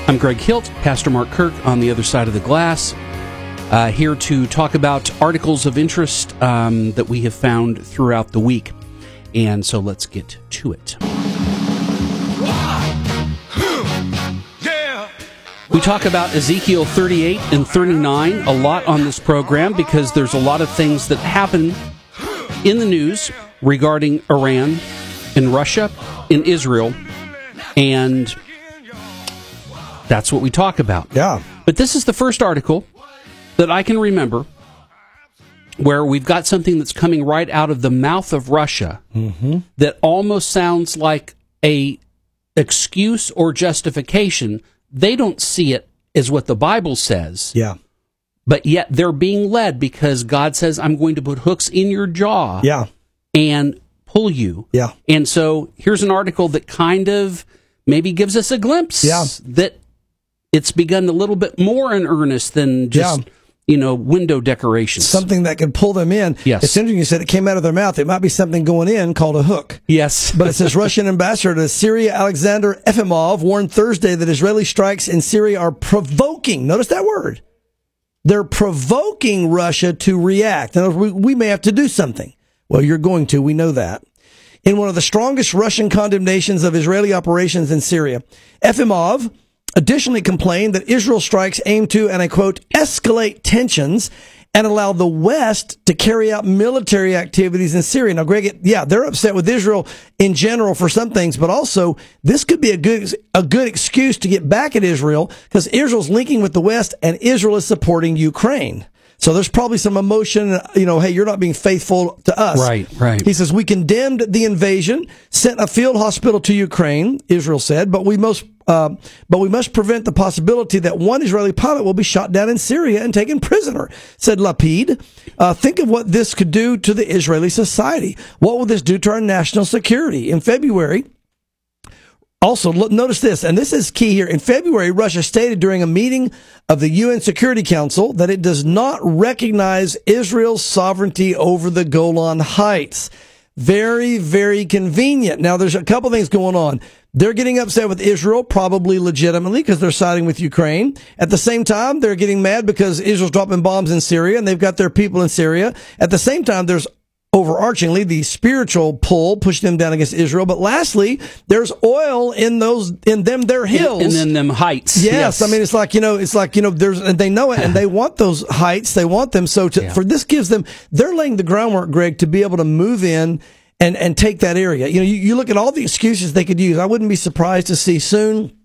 I'm Greg Hilt, Pastor Mark Kirk on the other side of the glass, uh, here to talk about articles of interest um, that we have found throughout the week. And so let's get to it. We talk about Ezekiel 38 and 39 a lot on this program because there's a lot of things that happen in the news regarding Iran and Russia and Israel. And that's what we talk about. Yeah. But this is the first article that I can remember where we've got something that's coming right out of the mouth of Russia mm-hmm. that almost sounds like a excuse or justification. They don't see it as what the Bible says, Yeah. but yet they're being led because God says, I'm going to put hooks in your jaw Yeah. and pull you. Yeah. And so here's an article that kind of maybe gives us a glimpse Yeah. that it's begun a little bit more in earnest than just Yeah. You know, window decorations. Something that could pull them in. Yes. It's interesting you said it came out of their mouth. It might be something going in called a hook. Yes. But it says Russian ambassador to Syria Alexander Efimov warned Thursday that Israeli strikes in Syria are provoking. Notice that word. They're provoking Russia to react. And we, we may have to do something. Well, you're going to. We know that. In one of the strongest Russian condemnations of Israeli operations in Syria, Efimov additionally complained that Israel strikes aim to, and I quote, escalate tensions and allow the West to carry out military activities in Syria. Now, Greg, yeah, they're upset with Israel in general for some things, but also this could be a good a good excuse to get back at Israel because Israel's linking with the West and Israel is supporting Ukraine. So there's probably some emotion, you know, hey, you're not being faithful to us. Right, right. He says, we condemned the invasion, sent a field hospital to Ukraine, Israel said, but we most, uh, but we must prevent the possibility that one Israeli pilot will be shot down in Syria and taken prisoner, said Lapid. Uh, think of what this could do to the Israeli society. What will this do to our national security? In February, also, look, notice this, and this is key here. In February, Russia stated during a meeting of the UN Security Council that it does not recognize Israel's sovereignty over the Golan Heights. Very, very convenient. Now, there's a couple things going on. They're getting upset with Israel, probably legitimately, because they're siding with Ukraine. At the same time, they're getting mad because Israel's dropping bombs in Syria and they've got their people in Syria. At the same time, there's overarchingly the spiritual pull pushed them down against Israel. But lastly, there's oil in those in them their hills and in them heights. Yes. yes. I mean it's like you know it's like you know there's and they know it and they want those heights. They want them so to, Yeah. for this gives them they're laying the groundwork, Greg, to be able to move in. And, and take that area. You know, you, you look at all the excuses they could use. I wouldn't be surprised to see soon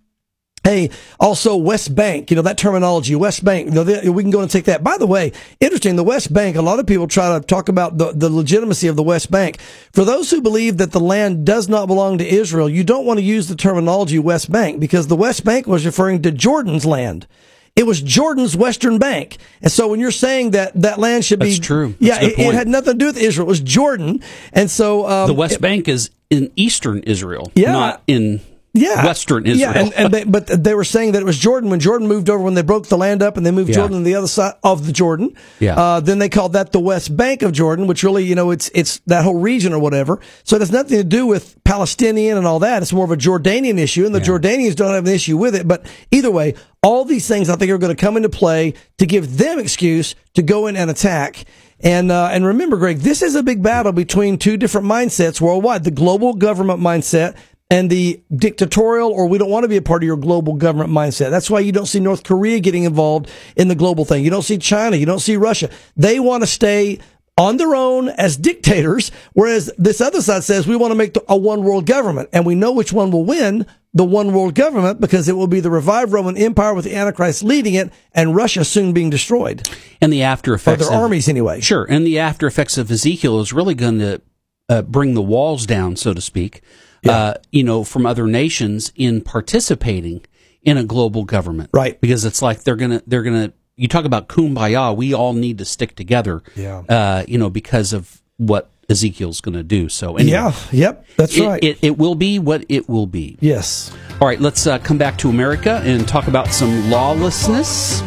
Hey, also West Bank, you know, that terminology, West Bank, you know, th- we can go and take that. By the way, interesting, the West Bank, a lot of people try to talk about the, the legitimacy of the West Bank. For those who believe that the land does not belong to Israel, you don't want to use the terminology West Bank because the West Bank was referring to Jordan's land. It was Jordan's Western Bank. And so when you're saying that that land should be. True. Yeah, That's good it, it had nothing to do with Israel. It was Jordan. And so. Um, the West it- Bank is in eastern Israel, Yeah. not in yeah. western Israel. Yeah, and, and they, but they were saying that it was Jordan when Jordan moved over when they broke the land up and they moved Yeah. Jordan to the other side of the Jordan. Yeah. Uh, then they called that the West Bank of Jordan, which really, you know, it's it's that whole region or whatever. So it has nothing to do with Palestinian and all that. It's more of a Jordanian issue, and the Jordanians don't have an issue with it. But either way, all these things I think are going to come into play to give them excuse to go in and attack. And uh, and remember, Greg, this is a big battle between two different mindsets worldwide: the global government mindset and the dictatorial or we don't want to be a part of your global government mindset. That's why you don't see North Korea getting involved in the global thing. You don't see China. You don't see Russia. They want to stay on their own as dictators, whereas this other side says we want to make a one world government. And we know which one will win the one world government because it will be the revived Roman Empire with the Antichrist leading it and Russia soon being destroyed. and the after Or effects their of- armies anyway. Sure, and the after effects of Ezekiel is really going to uh, bring the walls down, so to speak. Uh, you know, from other nations in participating in a global government, Right. Because it's like they're gonna they're gonna. You talk about kumbaya. We all need to stick together. Yeah. Uh, you know, because of what Ezekiel's going to do. So anyway, Yeah. Yep. That's it, right. It, it will be what it will be. yes. All right, let's uh, come back to America and talk about some lawlessness,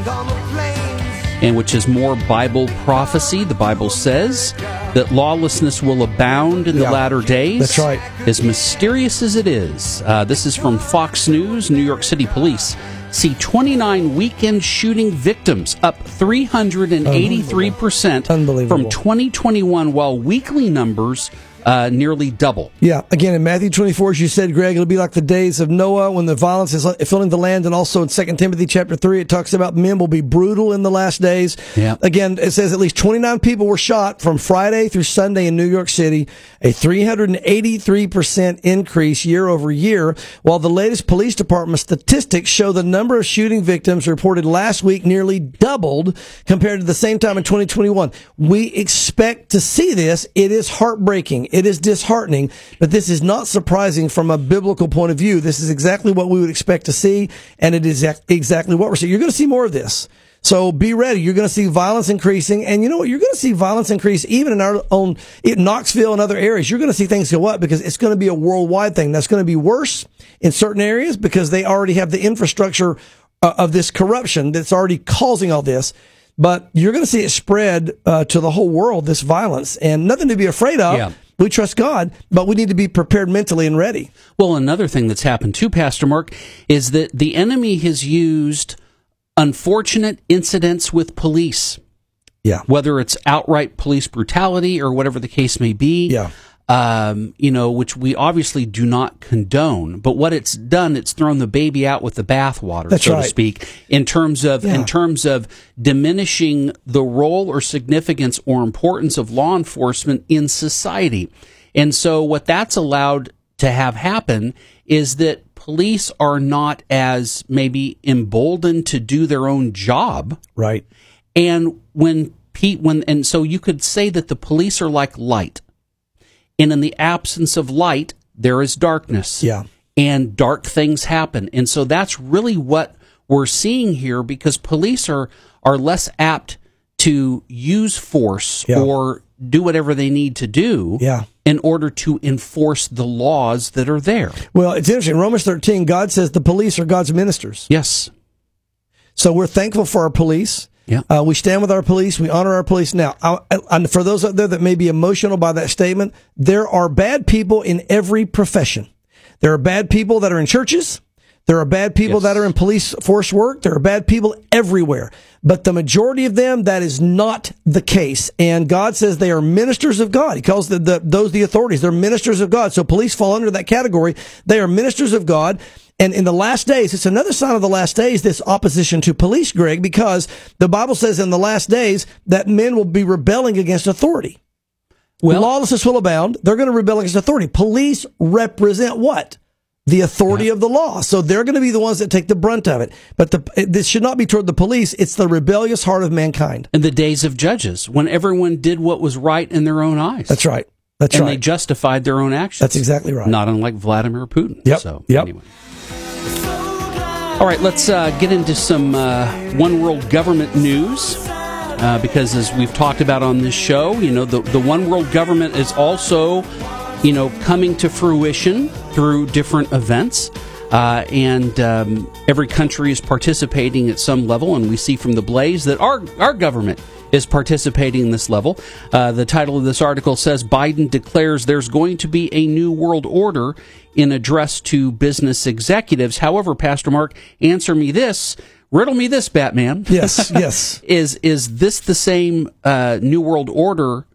and which is more Bible prophecy. The Bible says that lawlessness will abound in the Yeah, latter days. that's right. As mysterious as it is. Uh, this is from Fox News. New York City police see 29 weekend shooting victims, up 383% Unbelievable. from 2021, while weekly numbers uh, nearly double. Yeah, again in Matthew 24, as you said, Greg, it'll be like the days of Noah when the violence is filling the land, and also in 2 Timothy chapter 3, it talks about men will be brutal in the last days. Yeah. Again, it says at least 29 people were shot from Friday through Sunday in New York City, a 383% increase year over year, while the latest police department statistics show the number of shooting victims reported last week nearly doubled compared to the same time in 2021. We expect to see this. It is heartbreaking. It is disheartening, but this is not surprising from a biblical point of view. This is exactly what we would expect to see, and it is exactly what we're seeing. You're going to see more of this. So be ready. You're going to see violence increasing. And you know what? You're going to see violence increase even in our own, in Knoxville and other areas. You're going to see things go up because it's going to be a worldwide thing. That's going to be worse in certain areas because they already have the infrastructure uh, of this corruption that's already causing all this. but you're going to see it spread uh, to the whole world. This violence and nothing to be afraid of. Yeah. We trust God, but we need to be prepared mentally and ready. Well, another thing that's happened too, Pastor Mark, is that the enemy has used unfortunate incidents with police. Yeah. Whether it's outright police brutality or whatever the case may be. Yeah. Um, you know, which we obviously do not condone. But what it's done, it's thrown the baby out with the bathwater, so right. to speak, in terms of Yeah. in terms of diminishing the role or significance or importance of law enforcement in society. And so what that's allowed to have happen is that police are not as maybe emboldened to do their own job. Right. And when Pete, when, and so you could say that the police are like light. And in the absence of light, there is darkness. Yeah. And dark things happen. And so that's really what we're seeing here because police are, are less apt to use force Yeah. or do whatever they need to do Yeah. in order to enforce the laws that are there. Well, it's interesting. Romans 13, God says the police are God's ministers. Yes. So we're thankful for our police. Yeah. Uh, we stand with our police. We honor our police. Now, I, I, for those out there that may be emotional by that statement, there are bad people in every profession. There are bad people that are in churches. There are bad people Yes. that are in police force work. There are bad people everywhere. But the majority of them, that is not the case. And God says they are ministers of God. He calls the, the, those the authorities. They're ministers of God. So police fall under that category. They are ministers of God. And in the last days, it's another sign of the last days, this opposition to police, Greg, because the Bible says in the last days that men will be rebelling against authority. Well- Lawlessness will abound. They're going to rebel against authority. Police represent what? The authority of the law. So they're going to be the ones that take the brunt of it. But the, this should not be toward the police. It's the rebellious heart of mankind. In the days of judges, when everyone did what was right in their own eyes. That's right. That's and right. they justified their own actions. That's exactly right. Not unlike Vladimir Putin. Yep. So, Yep. anyway. All right, let's uh, get into some uh, one world government news. Uh, because as we've talked about on this show, you know, the, the one world government is also, you know, coming to fruition through different events. Uh, and um, every country is participating at some level, and we see from the blaze that our our government is participating in this level. Uh, the title of this article says Biden declares there's going to be a new world order in address to business executives. However, Pastor Mark, answer me this. Riddle me this, Batman. Yes, yes. is is this the same uh, new world order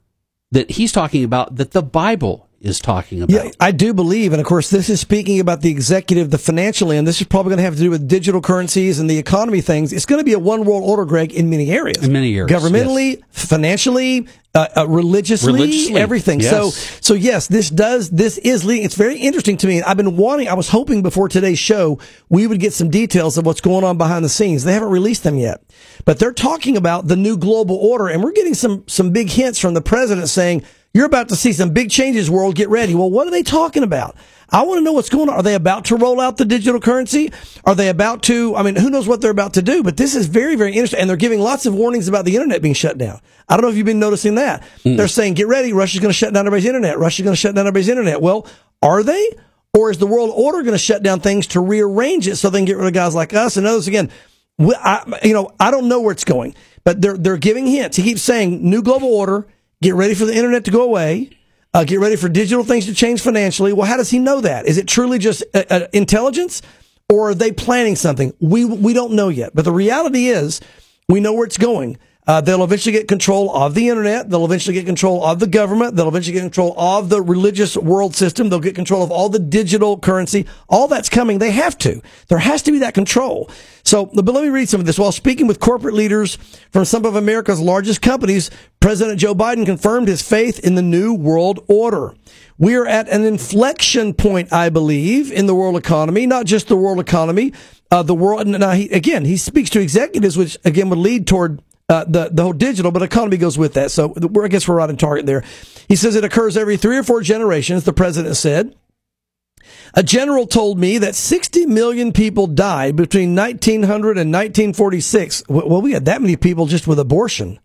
that he's talking about that the Bible is talking about? Yeah, I do believe, and of course, this is speaking about the executive, the financial end. This is probably going to have to do with digital currencies and the economy things. It's going to be a one world order, Greg, in many areas. In many areas, governmentally, financially, uh, uh, religiously, Religiously, everything. yes. So, so yes, this does. This is leading. It's very interesting to me. I've been wanting. I was hoping before today's show we would get some details of what's going on behind the scenes. They haven't released them yet, but they're talking about the new global order, and we're getting some some big hints from the president saying you're about to see some big changes, world. Get ready. Well, what are they talking about? I want to know what's going on. Are they about to roll out the digital currency? Are they about to? I mean, who knows what they're about to do? But this is very, very interesting. And they're giving lots of warnings about the internet being shut down. I don't know if you've been noticing that. They're saying, get ready. Russia's going to shut down everybody's internet. Russia's going to shut down everybody's internet. Well, are they? Or is the world order going to shut down things to rearrange it so they can get rid of guys like us and others again? I, you know, I don't know where it's going, but they're, they're giving hints. He keeps saying new global order. Get ready for the internet to go away. Uh, get ready for digital things to change financially. Well, how does he know that? Is it truly just uh, uh, intelligence, or are they planning something? We we don't know yet. But the reality is, we know where it's going. Uh, they'll eventually get control of the internet. They'll eventually get control of the government. They'll eventually get control of the religious world system. They'll get control of all the digital currency. All that's coming. They have to. There has to be that control. So, but let me read some of this. While speaking with corporate leaders from some of America's largest companies, President Joe Biden confirmed his faith in the new world order. We are at an inflection point, I believe, in the world economy, not just the world economy, uh, the world. Now, he, again, he speaks to executives, which again would lead toward uh, the the whole digital, but economy goes with that. So we're, I guess we're right on target there. He says it occurs every three or four generations. The president said. A general told me that 60 million people died between 1900 and 1946. Well, we had that many people just with abortion.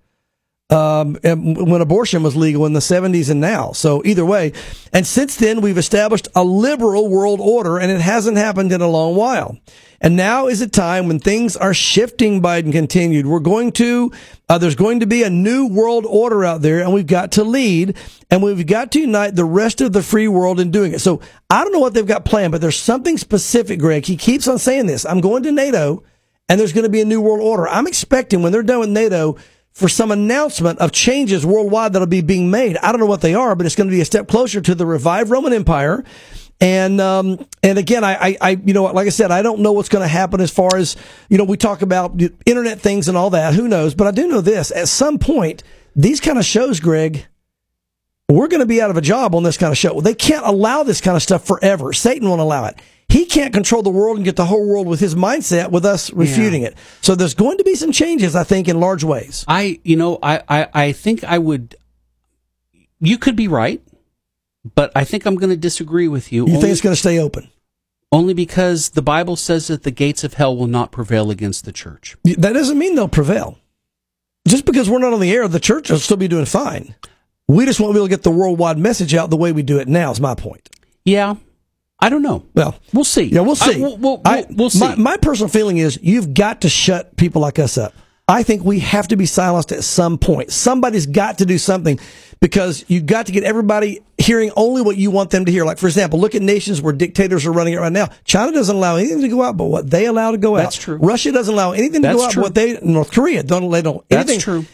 Um, when abortion was legal in the 70s and now. So either way. And since then, we've established a liberal world order and it hasn't happened in a long while. And now is a time when things are shifting, Biden continued. We're going to, uh, there's going to be a new world order out there and we've got to lead and we've got to unite the rest of the free world in doing it. So I don't know what they've got planned, but there's something specific, Greg. He keeps on saying this. I'm going to NATO and there's going to be a new world order. I'm expecting when they're done with NATO for some announcement of changes worldwide that'll be being made. I don't know what they are, but it's going to be a step closer to the revived Roman Empire. And um, and again, I, I, I you know like I said, I don't know what's going to happen as far as you know we talk about internet things and all that. Who knows? But I do know this: at some point, these kind of shows, Greg, we're going to be out of a job on this kind of show. They can't allow this kind of stuff forever. Satan won't allow it. He can't control the world and get the whole world with his mindset with us refuting yeah. it. So there's going to be some changes, I think, in large ways. I, you know, I, I, I think I would, you could be right, but I think I'm going to disagree with you. You only, think it's going to stay open? Only because the Bible says that the gates of hell will not prevail against the church. That doesn't mean they'll prevail. Just because we're not on the air, the church will still be doing fine. We just won't be able to get the worldwide message out the way we do it now, is my point. Yeah, I don't know. Well, we'll see. Yeah, we'll see. I, we'll, we'll, I, we'll, see. My, my, personal feeling is you've got to shut people like us up. I think we have to be silenced at some point. Somebody's got to do something because you've got to get everybody hearing only what you want them to hear. Like, for example, look at nations where dictators are running it right now. China doesn't allow anything to go out but what they allow to go out. That's true. Russia doesn't allow anything to That's go out true. but what they, North Korea don't, they don't, anything. That's true.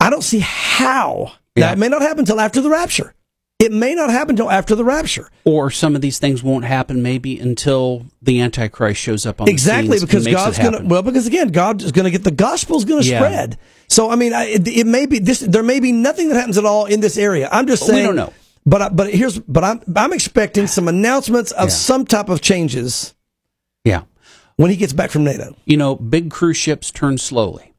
I don't see how. Yeah. That may not happen until after the rapture. It may not happen until after the rapture. Or some of these things won't happen maybe until the Antichrist shows up on exactly because God's going to well because again God is going to get the gospel's going to Yeah. spread. So I mean I, it, it may be this there may be nothing that happens at all in this area. I'm just saying We don't know. But I, but here's but I'm I'm expecting some announcements of Yeah. some type of changes Yeah. when he gets back from NATO. You know, big cruise ships turn slowly.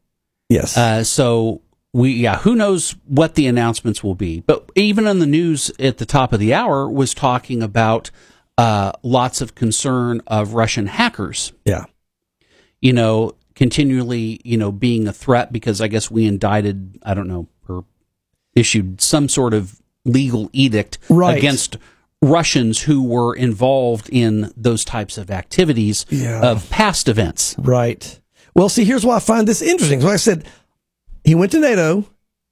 Yes. Uh, so we, yeah, who knows what the announcements will be? But even on the news at the top of the hour was talking about uh, lots of concern of Russian hackers. yeah. You know, continually, you know, being a threat because I guess we indicted, I don't know, or issued some sort of legal edict Right. against Russians who were involved in those types of activities Yeah. of past events. Right. Well, see, here's why I find this interesting. So like I said, he went to NATO.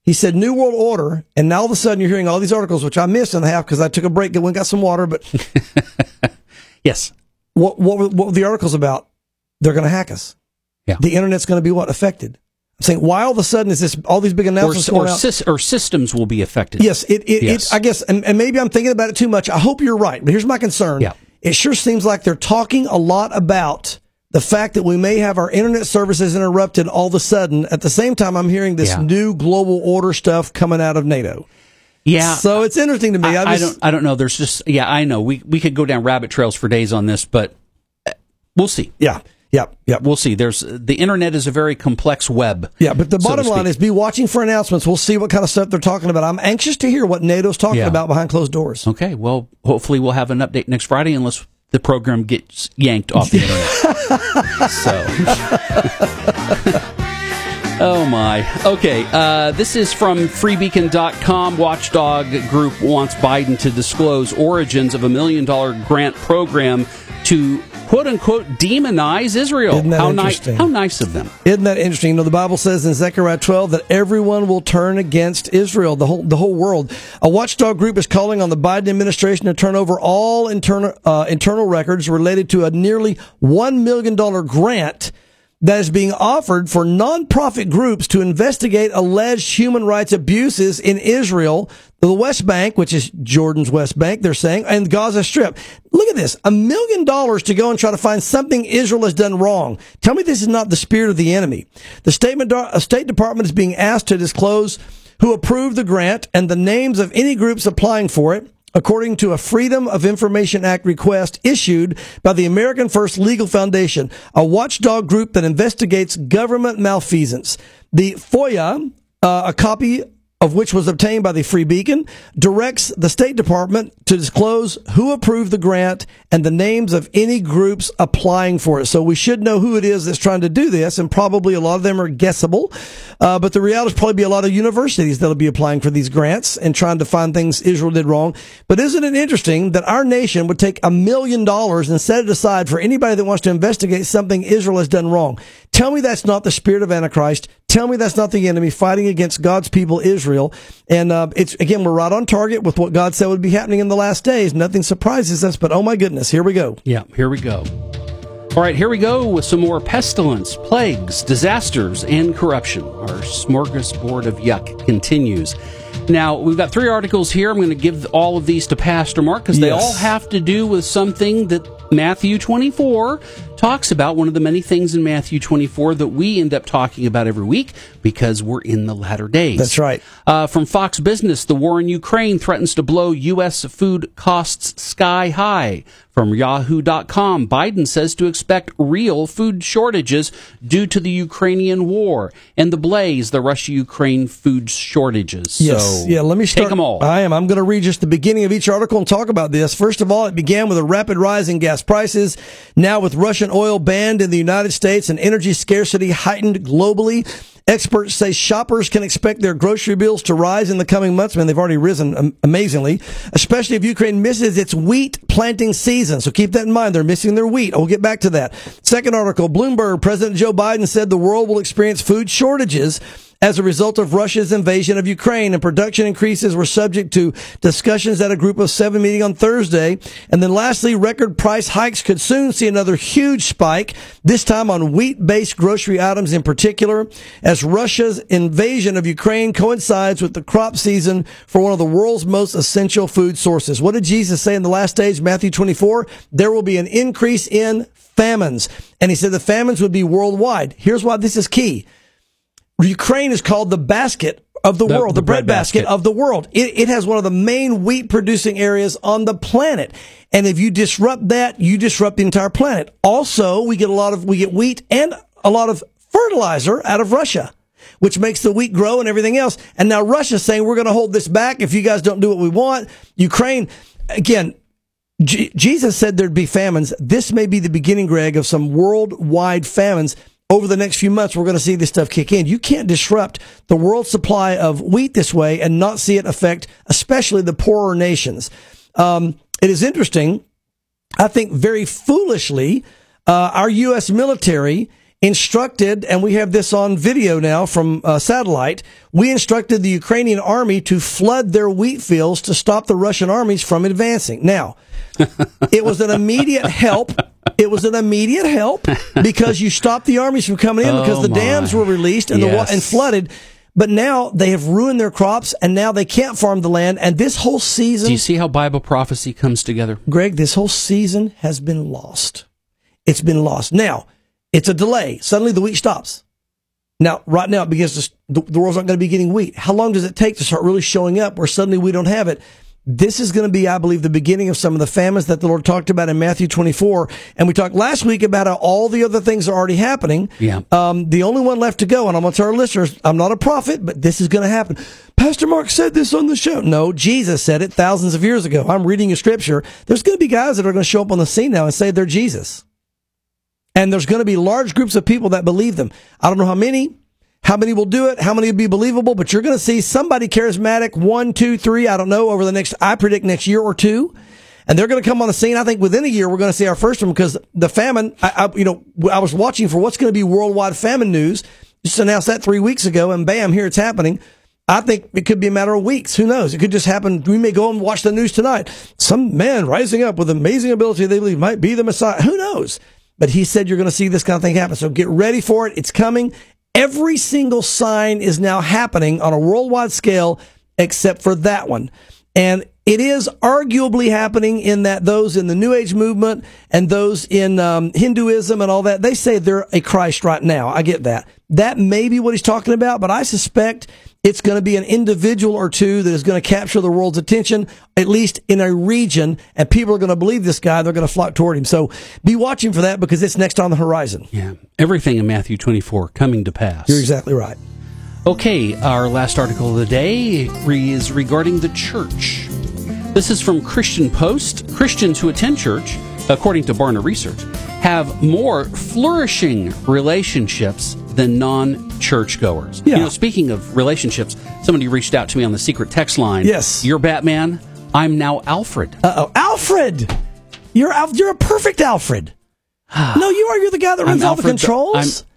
He said New World Order, and now all of a sudden you're hearing all these articles, which I missed in the half because I took a break, went and got some water. But Yes. what what were, what were the articles about? They're going to hack us. Yeah. The internet's going to be what affected. I'm saying why all of a sudden is this all these big announcements or, sys- or systems will be affected. Yes, it, it, Yes. it I guess, and, and maybe I'm thinking about it too much. I hope you're right, but here's my concern. Yeah. It sure seems like they're talking a lot about the fact that we may have our internet services interrupted all of a sudden. At the same time, I'm hearing this Yeah. new global order stuff coming out of NATO. Yeah. So it's interesting to me. I, I don't. I don't know. There's just. Yeah, I know. We we could go down rabbit trails for days on this, but uh, we'll see. Yeah. Yeah. Yeah. We'll see. There's the internet is a very complex web. Yeah, but the so bottom line is be watching for announcements. We'll see what kind of stuff they're talking about. I'm anxious to hear what NATO's talking Yeah. about behind closed doors. Okay. Well, hopefully we'll have an update next Friday, unless the program gets yanked off the internet. so. Oh my. Okay. Uh, this is from freebeacon.com. Watchdog Group wants Biden to disclose origins of a million dollar grant program to quote unquote demonize Israel. Isn't that how, ni- how nice of them. Isn't that interesting? You know, the Bible says in Zechariah 12 that everyone will turn against Israel, the whole the whole world. A watchdog group is calling on the Biden administration to turn over all internal uh, internal records related to a nearly one million dollar grant that is being offered for nonprofit groups to investigate alleged human rights abuses in Israel, the West Bank, which is Jordan's West Bank, they're saying, and Gaza Strip. Look at this. A million dollars to go and try to find something Israel has done wrong. Tell me this is not the spirit of the enemy. The uh, State Department is being asked to disclose who approved the grant and the names of any groups applying for it according to a Freedom of Information Act request issued by the American First Legal Foundation, a watchdog group that investigates government malfeasance. The FOIA, uh, a copy of which was obtained by the Free Beacon, directs the State Department to disclose who approved the grant and the names of any groups applying for it. So we should know who it is that's trying to do this, and probably a lot of them are guessable. Uh, but the reality is probably be a lot of universities that'll be applying for these grants and trying to find things Israel did wrong. But isn't it interesting that our nation would take a million dollars and set it aside for anybody that wants to investigate something Israel has done wrong? Tell me that's not the spirit of Antichrist. Tell me that's not the enemy fighting against God's people, Israel. And uh, it's again, we're right on target with what God said would be happening in the last days. Nothing surprises us, but oh my goodness, here we go. Yeah, here we go. All right, here we go with some more pestilence, plagues, disasters, and corruption. Our smorgasbord of yuck continues. Now, we've got three articles here. I'm going to give all of these to Pastor Mark because they all have to do with something that Matthew 24 talks about. One of the many things in Matthew 24 that we end up talking about every week because we're in the latter days. That's right. Uh, from Fox Business, the war in Ukraine threatens to blow U.S. food costs sky high. From Yahoo.com, Biden says to expect real food shortages due to the Ukrainian war. And the Blaze, the Russia Ukraine food shortages. Yes. So yeah, let me start. Take them all. I am. I'm going to read just the beginning of each article and talk about this. First of all, it began with a rapid rise in gas prices. Now with Russian oil banned in the United States and energy scarcity heightened globally. Experts say shoppers can expect their grocery bills to rise in the coming months. I mean, they've already risen um, amazingly, especially if Ukraine misses its wheat planting season. So keep that in mind. They're missing their wheat. We'll get back to that. Second article, Bloomberg, President Joe Biden said the world will experience food shortages as a result of Russia's invasion of Ukraine and production increases were subject to discussions at a group of seven meeting on Thursday. And then lastly, record price hikes could soon see another huge spike, this time on wheat-based grocery items in particular, as Russia's invasion of Ukraine coincides with the crop season for one of the world's most essential food sources. What did Jesus say in the last days, Matthew 24? There will be an increase in famines. And he said the famines would be worldwide. Here's why this is key. Ukraine is called the basket of the, The- world, the the, bread, bread of the world. It, it has one of the main wheat producing areas on the planet. And if you disrupt that, you disrupt the entire planet. Also, we get a lot of, we get wheat and a lot of fertilizer out of Russia, which makes the wheat grow and everything else. And now Russia's saying we're going to hold this back if you guys don't do what we want. Ukraine, again, Jesus said there'd be famines. This may be the beginning, Greg, of some worldwide famines. Over the next few months, we're going to see this stuff kick in. You can't disrupt the world supply of wheat this way and not see it affect, especially the poorer nations. Um, it is interesting. I think very foolishly, uh, our U.S. military instructed, and we have this on video now from uh, satellite, we instructed the Ukrainian army to flood their wheat fields to stop the Russian armies from advancing. Now, it was an immediate help. It was an immediate help because you stopped the armies from coming in oh, because Oh, the my. dams were released and the wa- and flooded. But now they have ruined their crops and now they can't farm the land. And this whole season, Do you see how Bible prophecy comes together? Greg, this whole season has been lost. It's been lost. Now, it's a delay. Suddenly the wheat stops. Now, right now it begins to, the, the world's not going to be getting wheat. How long does it take to start really showing up where suddenly we don't have it? This is going to be, I believe, the beginning of some of the famines that the Lord talked about in Matthew 24. And we talked last week about how all the other things are already happening. Yeah. Um, the only one left to go, and I'm going to tell our listeners, I'm not a prophet, but this is going to happen. Pastor Mark said this on the show. No, Jesus said it thousands of years ago. I'm reading a scripture. There's going to be guys that are going to show up on the scene now and say they're Jesus. And there's going to be large groups of people that believe them. I don't know how many, how many will do it, how many will be believable, but you're going to see somebody charismatic, one, two, three, I don't know, over the next, I predict next year or two. And they're going to come on the scene. I think within a year, we're going to see our first one because the famine, I, I, you know, I was watching for what's going to be worldwide famine news. Just announced that three weeks ago and bam, here it's happening. I think it could be a matter of weeks. Who knows? It could just happen. We may go and watch the news tonight. Some man rising up with amazing ability they believe might be the Messiah. Who knows? But he said you're going to see this kind of thing happen. So get ready for it. It's coming. Every single sign is now happening on a worldwide scale except for that one. And it is arguably happening in that those in the New Age movement and those in um, Hinduism and all that, they say they're a Christ right now. I get that. That may be what he's talking about, but I suspect it's going to be an individual or two that is going to capture the world's attention, at least in a region, and people are going to believe this guy. They're going to flock toward him. So be watching for that because it's next on the horizon. Yeah. Everything in Matthew 24 coming to pass. You're exactly right. Okay, our last article of the day is regarding the church. This is from Christian Post. Christians who attend church, according to Barna Research, have more flourishing relationships than non churchgoers. Yeah. You know, speaking of relationships, somebody reached out to me on the secret text line. Yes. You're Batman. I'm now Alfred. Uh oh, Alfred, you're Al- you're a perfect Alfred. no, you are. You're the guy that runs all the controls. I'm,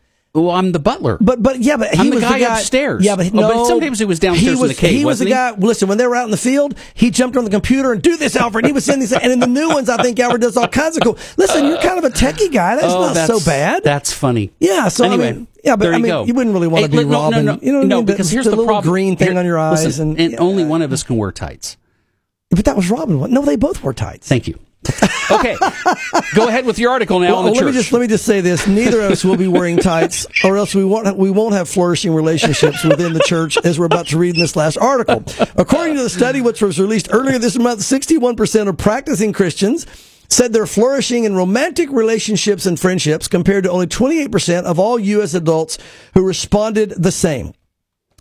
well, I'm the butler. But but yeah, but he I'm the was guy the guy upstairs. Yeah, but Oh, no, but sometimes he was downstairs in was, the cave, He was the he? guy. Listen, when they were out in the field, he jumped on the computer and do this, Alfred. He was sending these, and in the new ones, I think Alfred does all kinds of cool. Listen, you're kind of a techie guy. That's oh, not that's, so bad. That's funny. Yeah. So anyway, I mean, yeah, but there I mean, go. you wouldn't really want to Hey, be look, no, Robin. No, no, you know what I no, mean? The- because here's the, the, little problem. green thing Here- on your eyes, listen, and, only one of us can wear tights. But that was Robin. No, they both wore tights. Thank you. okay, go ahead with your article now Well, let church. me just let me just say this: neither of us will be wearing tights, or else we won't we won't have flourishing relationships within the church, as we're about to read in this last article. According to the study, which was released earlier this month, sixty-one percent of practicing Christians said they're flourishing in romantic relationships and friendships, compared to only twenty-eight percent of all U.S. adults who responded the same.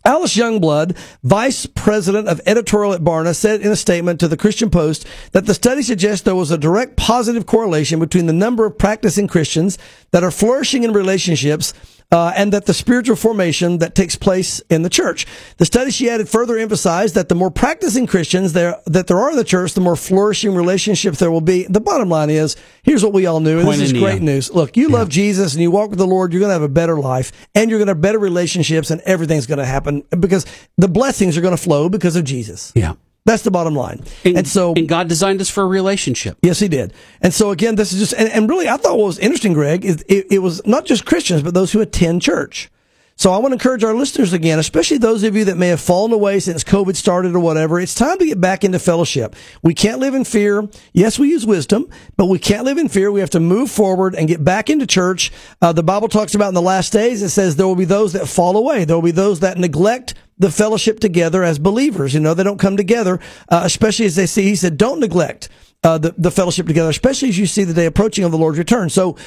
Alyce Youngblood, vice president of editorial at Barna, said in a statement to the Christian Post that the study suggests there was a direct positive correlation between the number of practicing Christians that are flourishing in relationships uh, and that the spiritual formation that takes place in the church. The study, she added, further emphasized that the more practicing Christians there that there are in the church, the more flourishing relationships there will be. The bottom line is, here's what we all knew, and this is great news. Look, you love Jesus and you walk with the Lord, you're going to have a better life, and you're going to have better relationships, and everything's going to happen because the blessings are going to flow because of Jesus. yeah. That's the bottom line. And, and so, and God designed us for a relationship. Yes, he did. And so again, this is just, and, and really, I thought what was interesting, Greg, is it, it was not just Christians, but those who attend church. So I want to encourage our listeners again, especially those of you that may have fallen away since COVID started or whatever. It's time to get back into fellowship. We can't live in fear. Yes, we use wisdom, but we can't live in fear. We have to move forward and get back into church. Uh, the Bible talks about in the last days, it says there will be those that fall away. There will be those that neglect the fellowship together as believers. You know, they don't come together, uh, especially as they see, he said, don't neglect uh, the, the fellowship together, especially as you see the day approaching of the Lord's return. So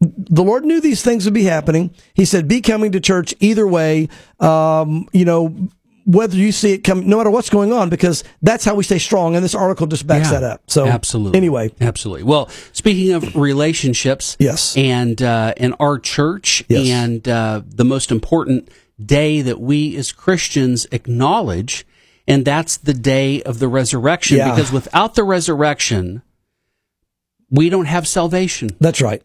the Lord knew these things would be happening. He said, be coming to church either way, um, you know, whether you see it come, no matter what's going on, because that's how we stay strong. And this article just backs Yeah, that up. So absolutely. Anyway, Absolutely. Well, speaking of relationships, Yes. and uh, and our church, Yes. and uh, the most important day that we as Christians acknowledge, and that's the day of the resurrection. Yeah. Because without the resurrection, we don't have salvation. That's right.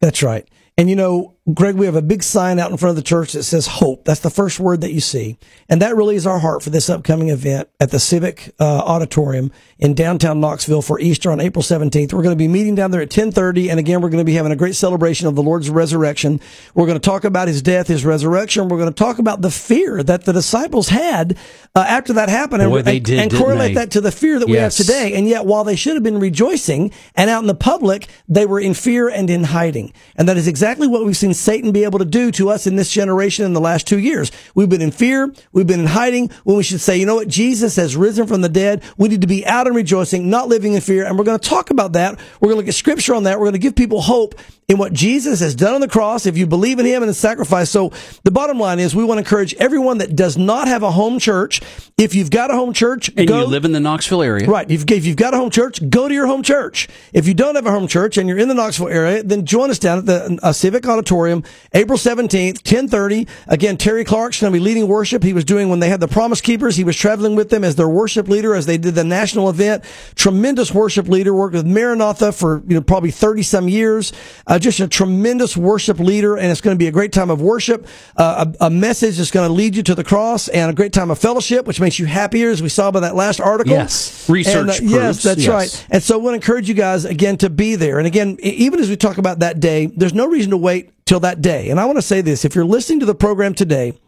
That's right. And you know, Greg, we have a big sign out in front of the church that says hope. That's the first word that you see. And that really is our heart for this upcoming event at the Civic uh, Auditorium in downtown Knoxville for Easter on April 17th. We're going to be meeting down there at 1030. And again, we're going to be having a great celebration of the Lord's resurrection. We're going to talk about his death, his resurrection. We're going to talk about the fear that the disciples had uh, after that happened Boy, and, they did, and correlate they? that to the fear that we have today. And yet, while they should have been rejoicing and out in the public, they were in fear and in hiding. And that is exactly what we've seen Satan be able to do to us in this generation in the last two years. We've been in fear. We've been in hiding when we should say, you know what? Jesus has risen from the dead. We need to be out and rejoicing, not living in fear. And we're going to talk about that. We're going to look at scripture on that. We're going to give people hope in what Jesus has done on the cross. If you believe in him and his sacrifice. So the bottom line is we want to encourage everyone that does not have a home church. If you've got a home church, And go you live in the Knoxville area. Right. If, if you've got a home church, go to your home church. If you don't have a home church and you're in the Knoxville area, then join us down at the uh, Civic Auditorium, April 17th, 1030. Again, Terry Clark's going to be leading worship. He was doing when they had the Promise Keepers. He was traveling with them as their worship leader as they did the national event. Tremendous worship leader, worked with Maranatha for, you know, probably 30 some years. Uh, just a tremendous worship leader. And it's going to be a great time of worship, uh, a, a message that's going to lead you to the cross and a great time of fellowship, which makes you happier as we saw by that last article. Yes. Research And, uh, proves, Yes, that's yes. right. And so I want to encourage you guys again to be there. And again, even as we talk about that day, there's no reason to wait till that day. And I want to say this, if you're listening to the program today,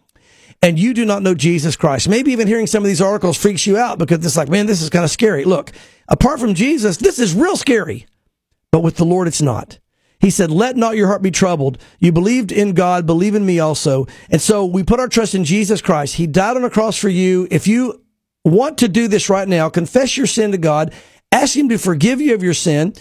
and you do not know Jesus Christ, maybe even hearing some of these articles freaks you out because it's like, man, this is kind of scary. Look, apart from Jesus, this is real scary. But with the Lord, it's not. He said, let not your heart be troubled. You believed in God, believe in me also. And so we put our trust in Jesus Christ. He died on the cross for you. If you want to do this right now, confess your sin to God, ask Him to forgive you of your sin,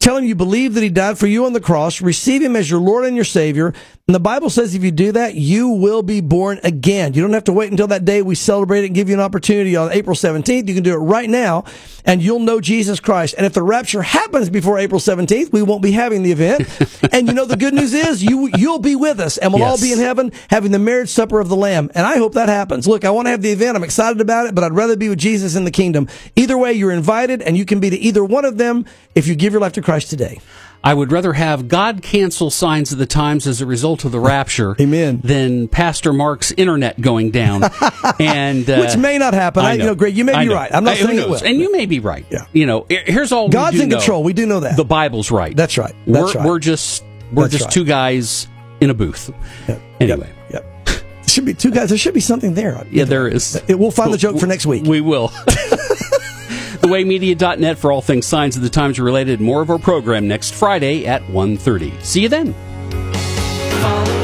tell Him you believe that He died for you on the cross, receive Him as your Lord and your Savior, And the Bible says if you do that, you will be born again. You don't have to wait until that day we celebrate it and give you an opportunity on April 17th. You can do it right now and you'll know Jesus Christ. And if the rapture happens before April 17th, we won't be having the event. and you know, the good news is you, you'll be with us and we'll all be in heaven having the marriage supper of the Lamb. And I hope that happens. Look, I want to have the event. I'm excited about it, but I'd rather be with Jesus in the kingdom. Either way, you're invited and you can be to either one of them if you give your life to Christ today. I would rather have God cancel signs of the times as a result of the rapture Amen. than Pastor Mark's internet going down. and uh, Which may not happen. I- you know, Greg, you may I be know. right. I'm not I- saying it will. And you may be right. Yeah. You know, here's all we God's in know. control. We do know that. The Bible's right. That's right. That's we're, right. we're just we're That's just right. two guys in a booth. Anyway. Yep. There should be two guys. There should be something there. Yeah, there is. It- we'll find the joke for next week. We will. TheWayMedia.net for all things signs of the times related. More of our program next Friday at 1.30. See you then.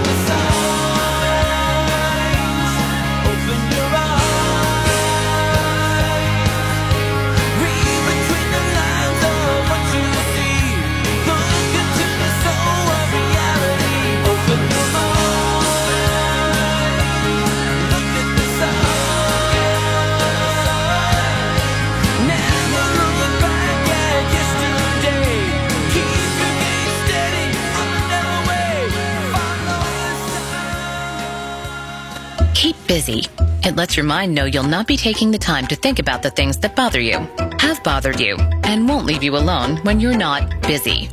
Busy. It lets your mind know you'll not be taking the time to think about the things that bother you, have bothered you, and won't leave you alone when you're not busy.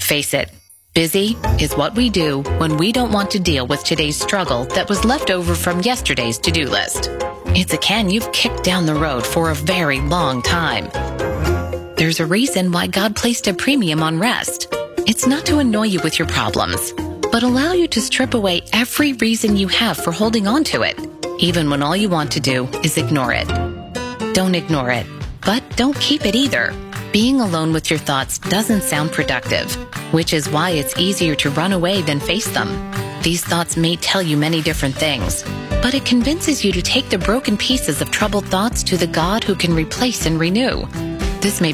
Face it, busy is what we do when we don't want to deal with today's struggle that was left over from yesterday's to do list. It's a can you've kicked down the road for a very long time. There's a reason why God placed a premium on rest. It's not to annoy you with your problems, but allow you to strip away every reason you have for holding on to it, even when all you want to do is ignore it. Don't ignore it, but don't keep it either. Being alone with your thoughts doesn't sound productive, which is why it's easier to run away than face them. These thoughts may tell you many different things, but it convinces you to take the broken pieces of troubled thoughts to the God who can replace and renew. This may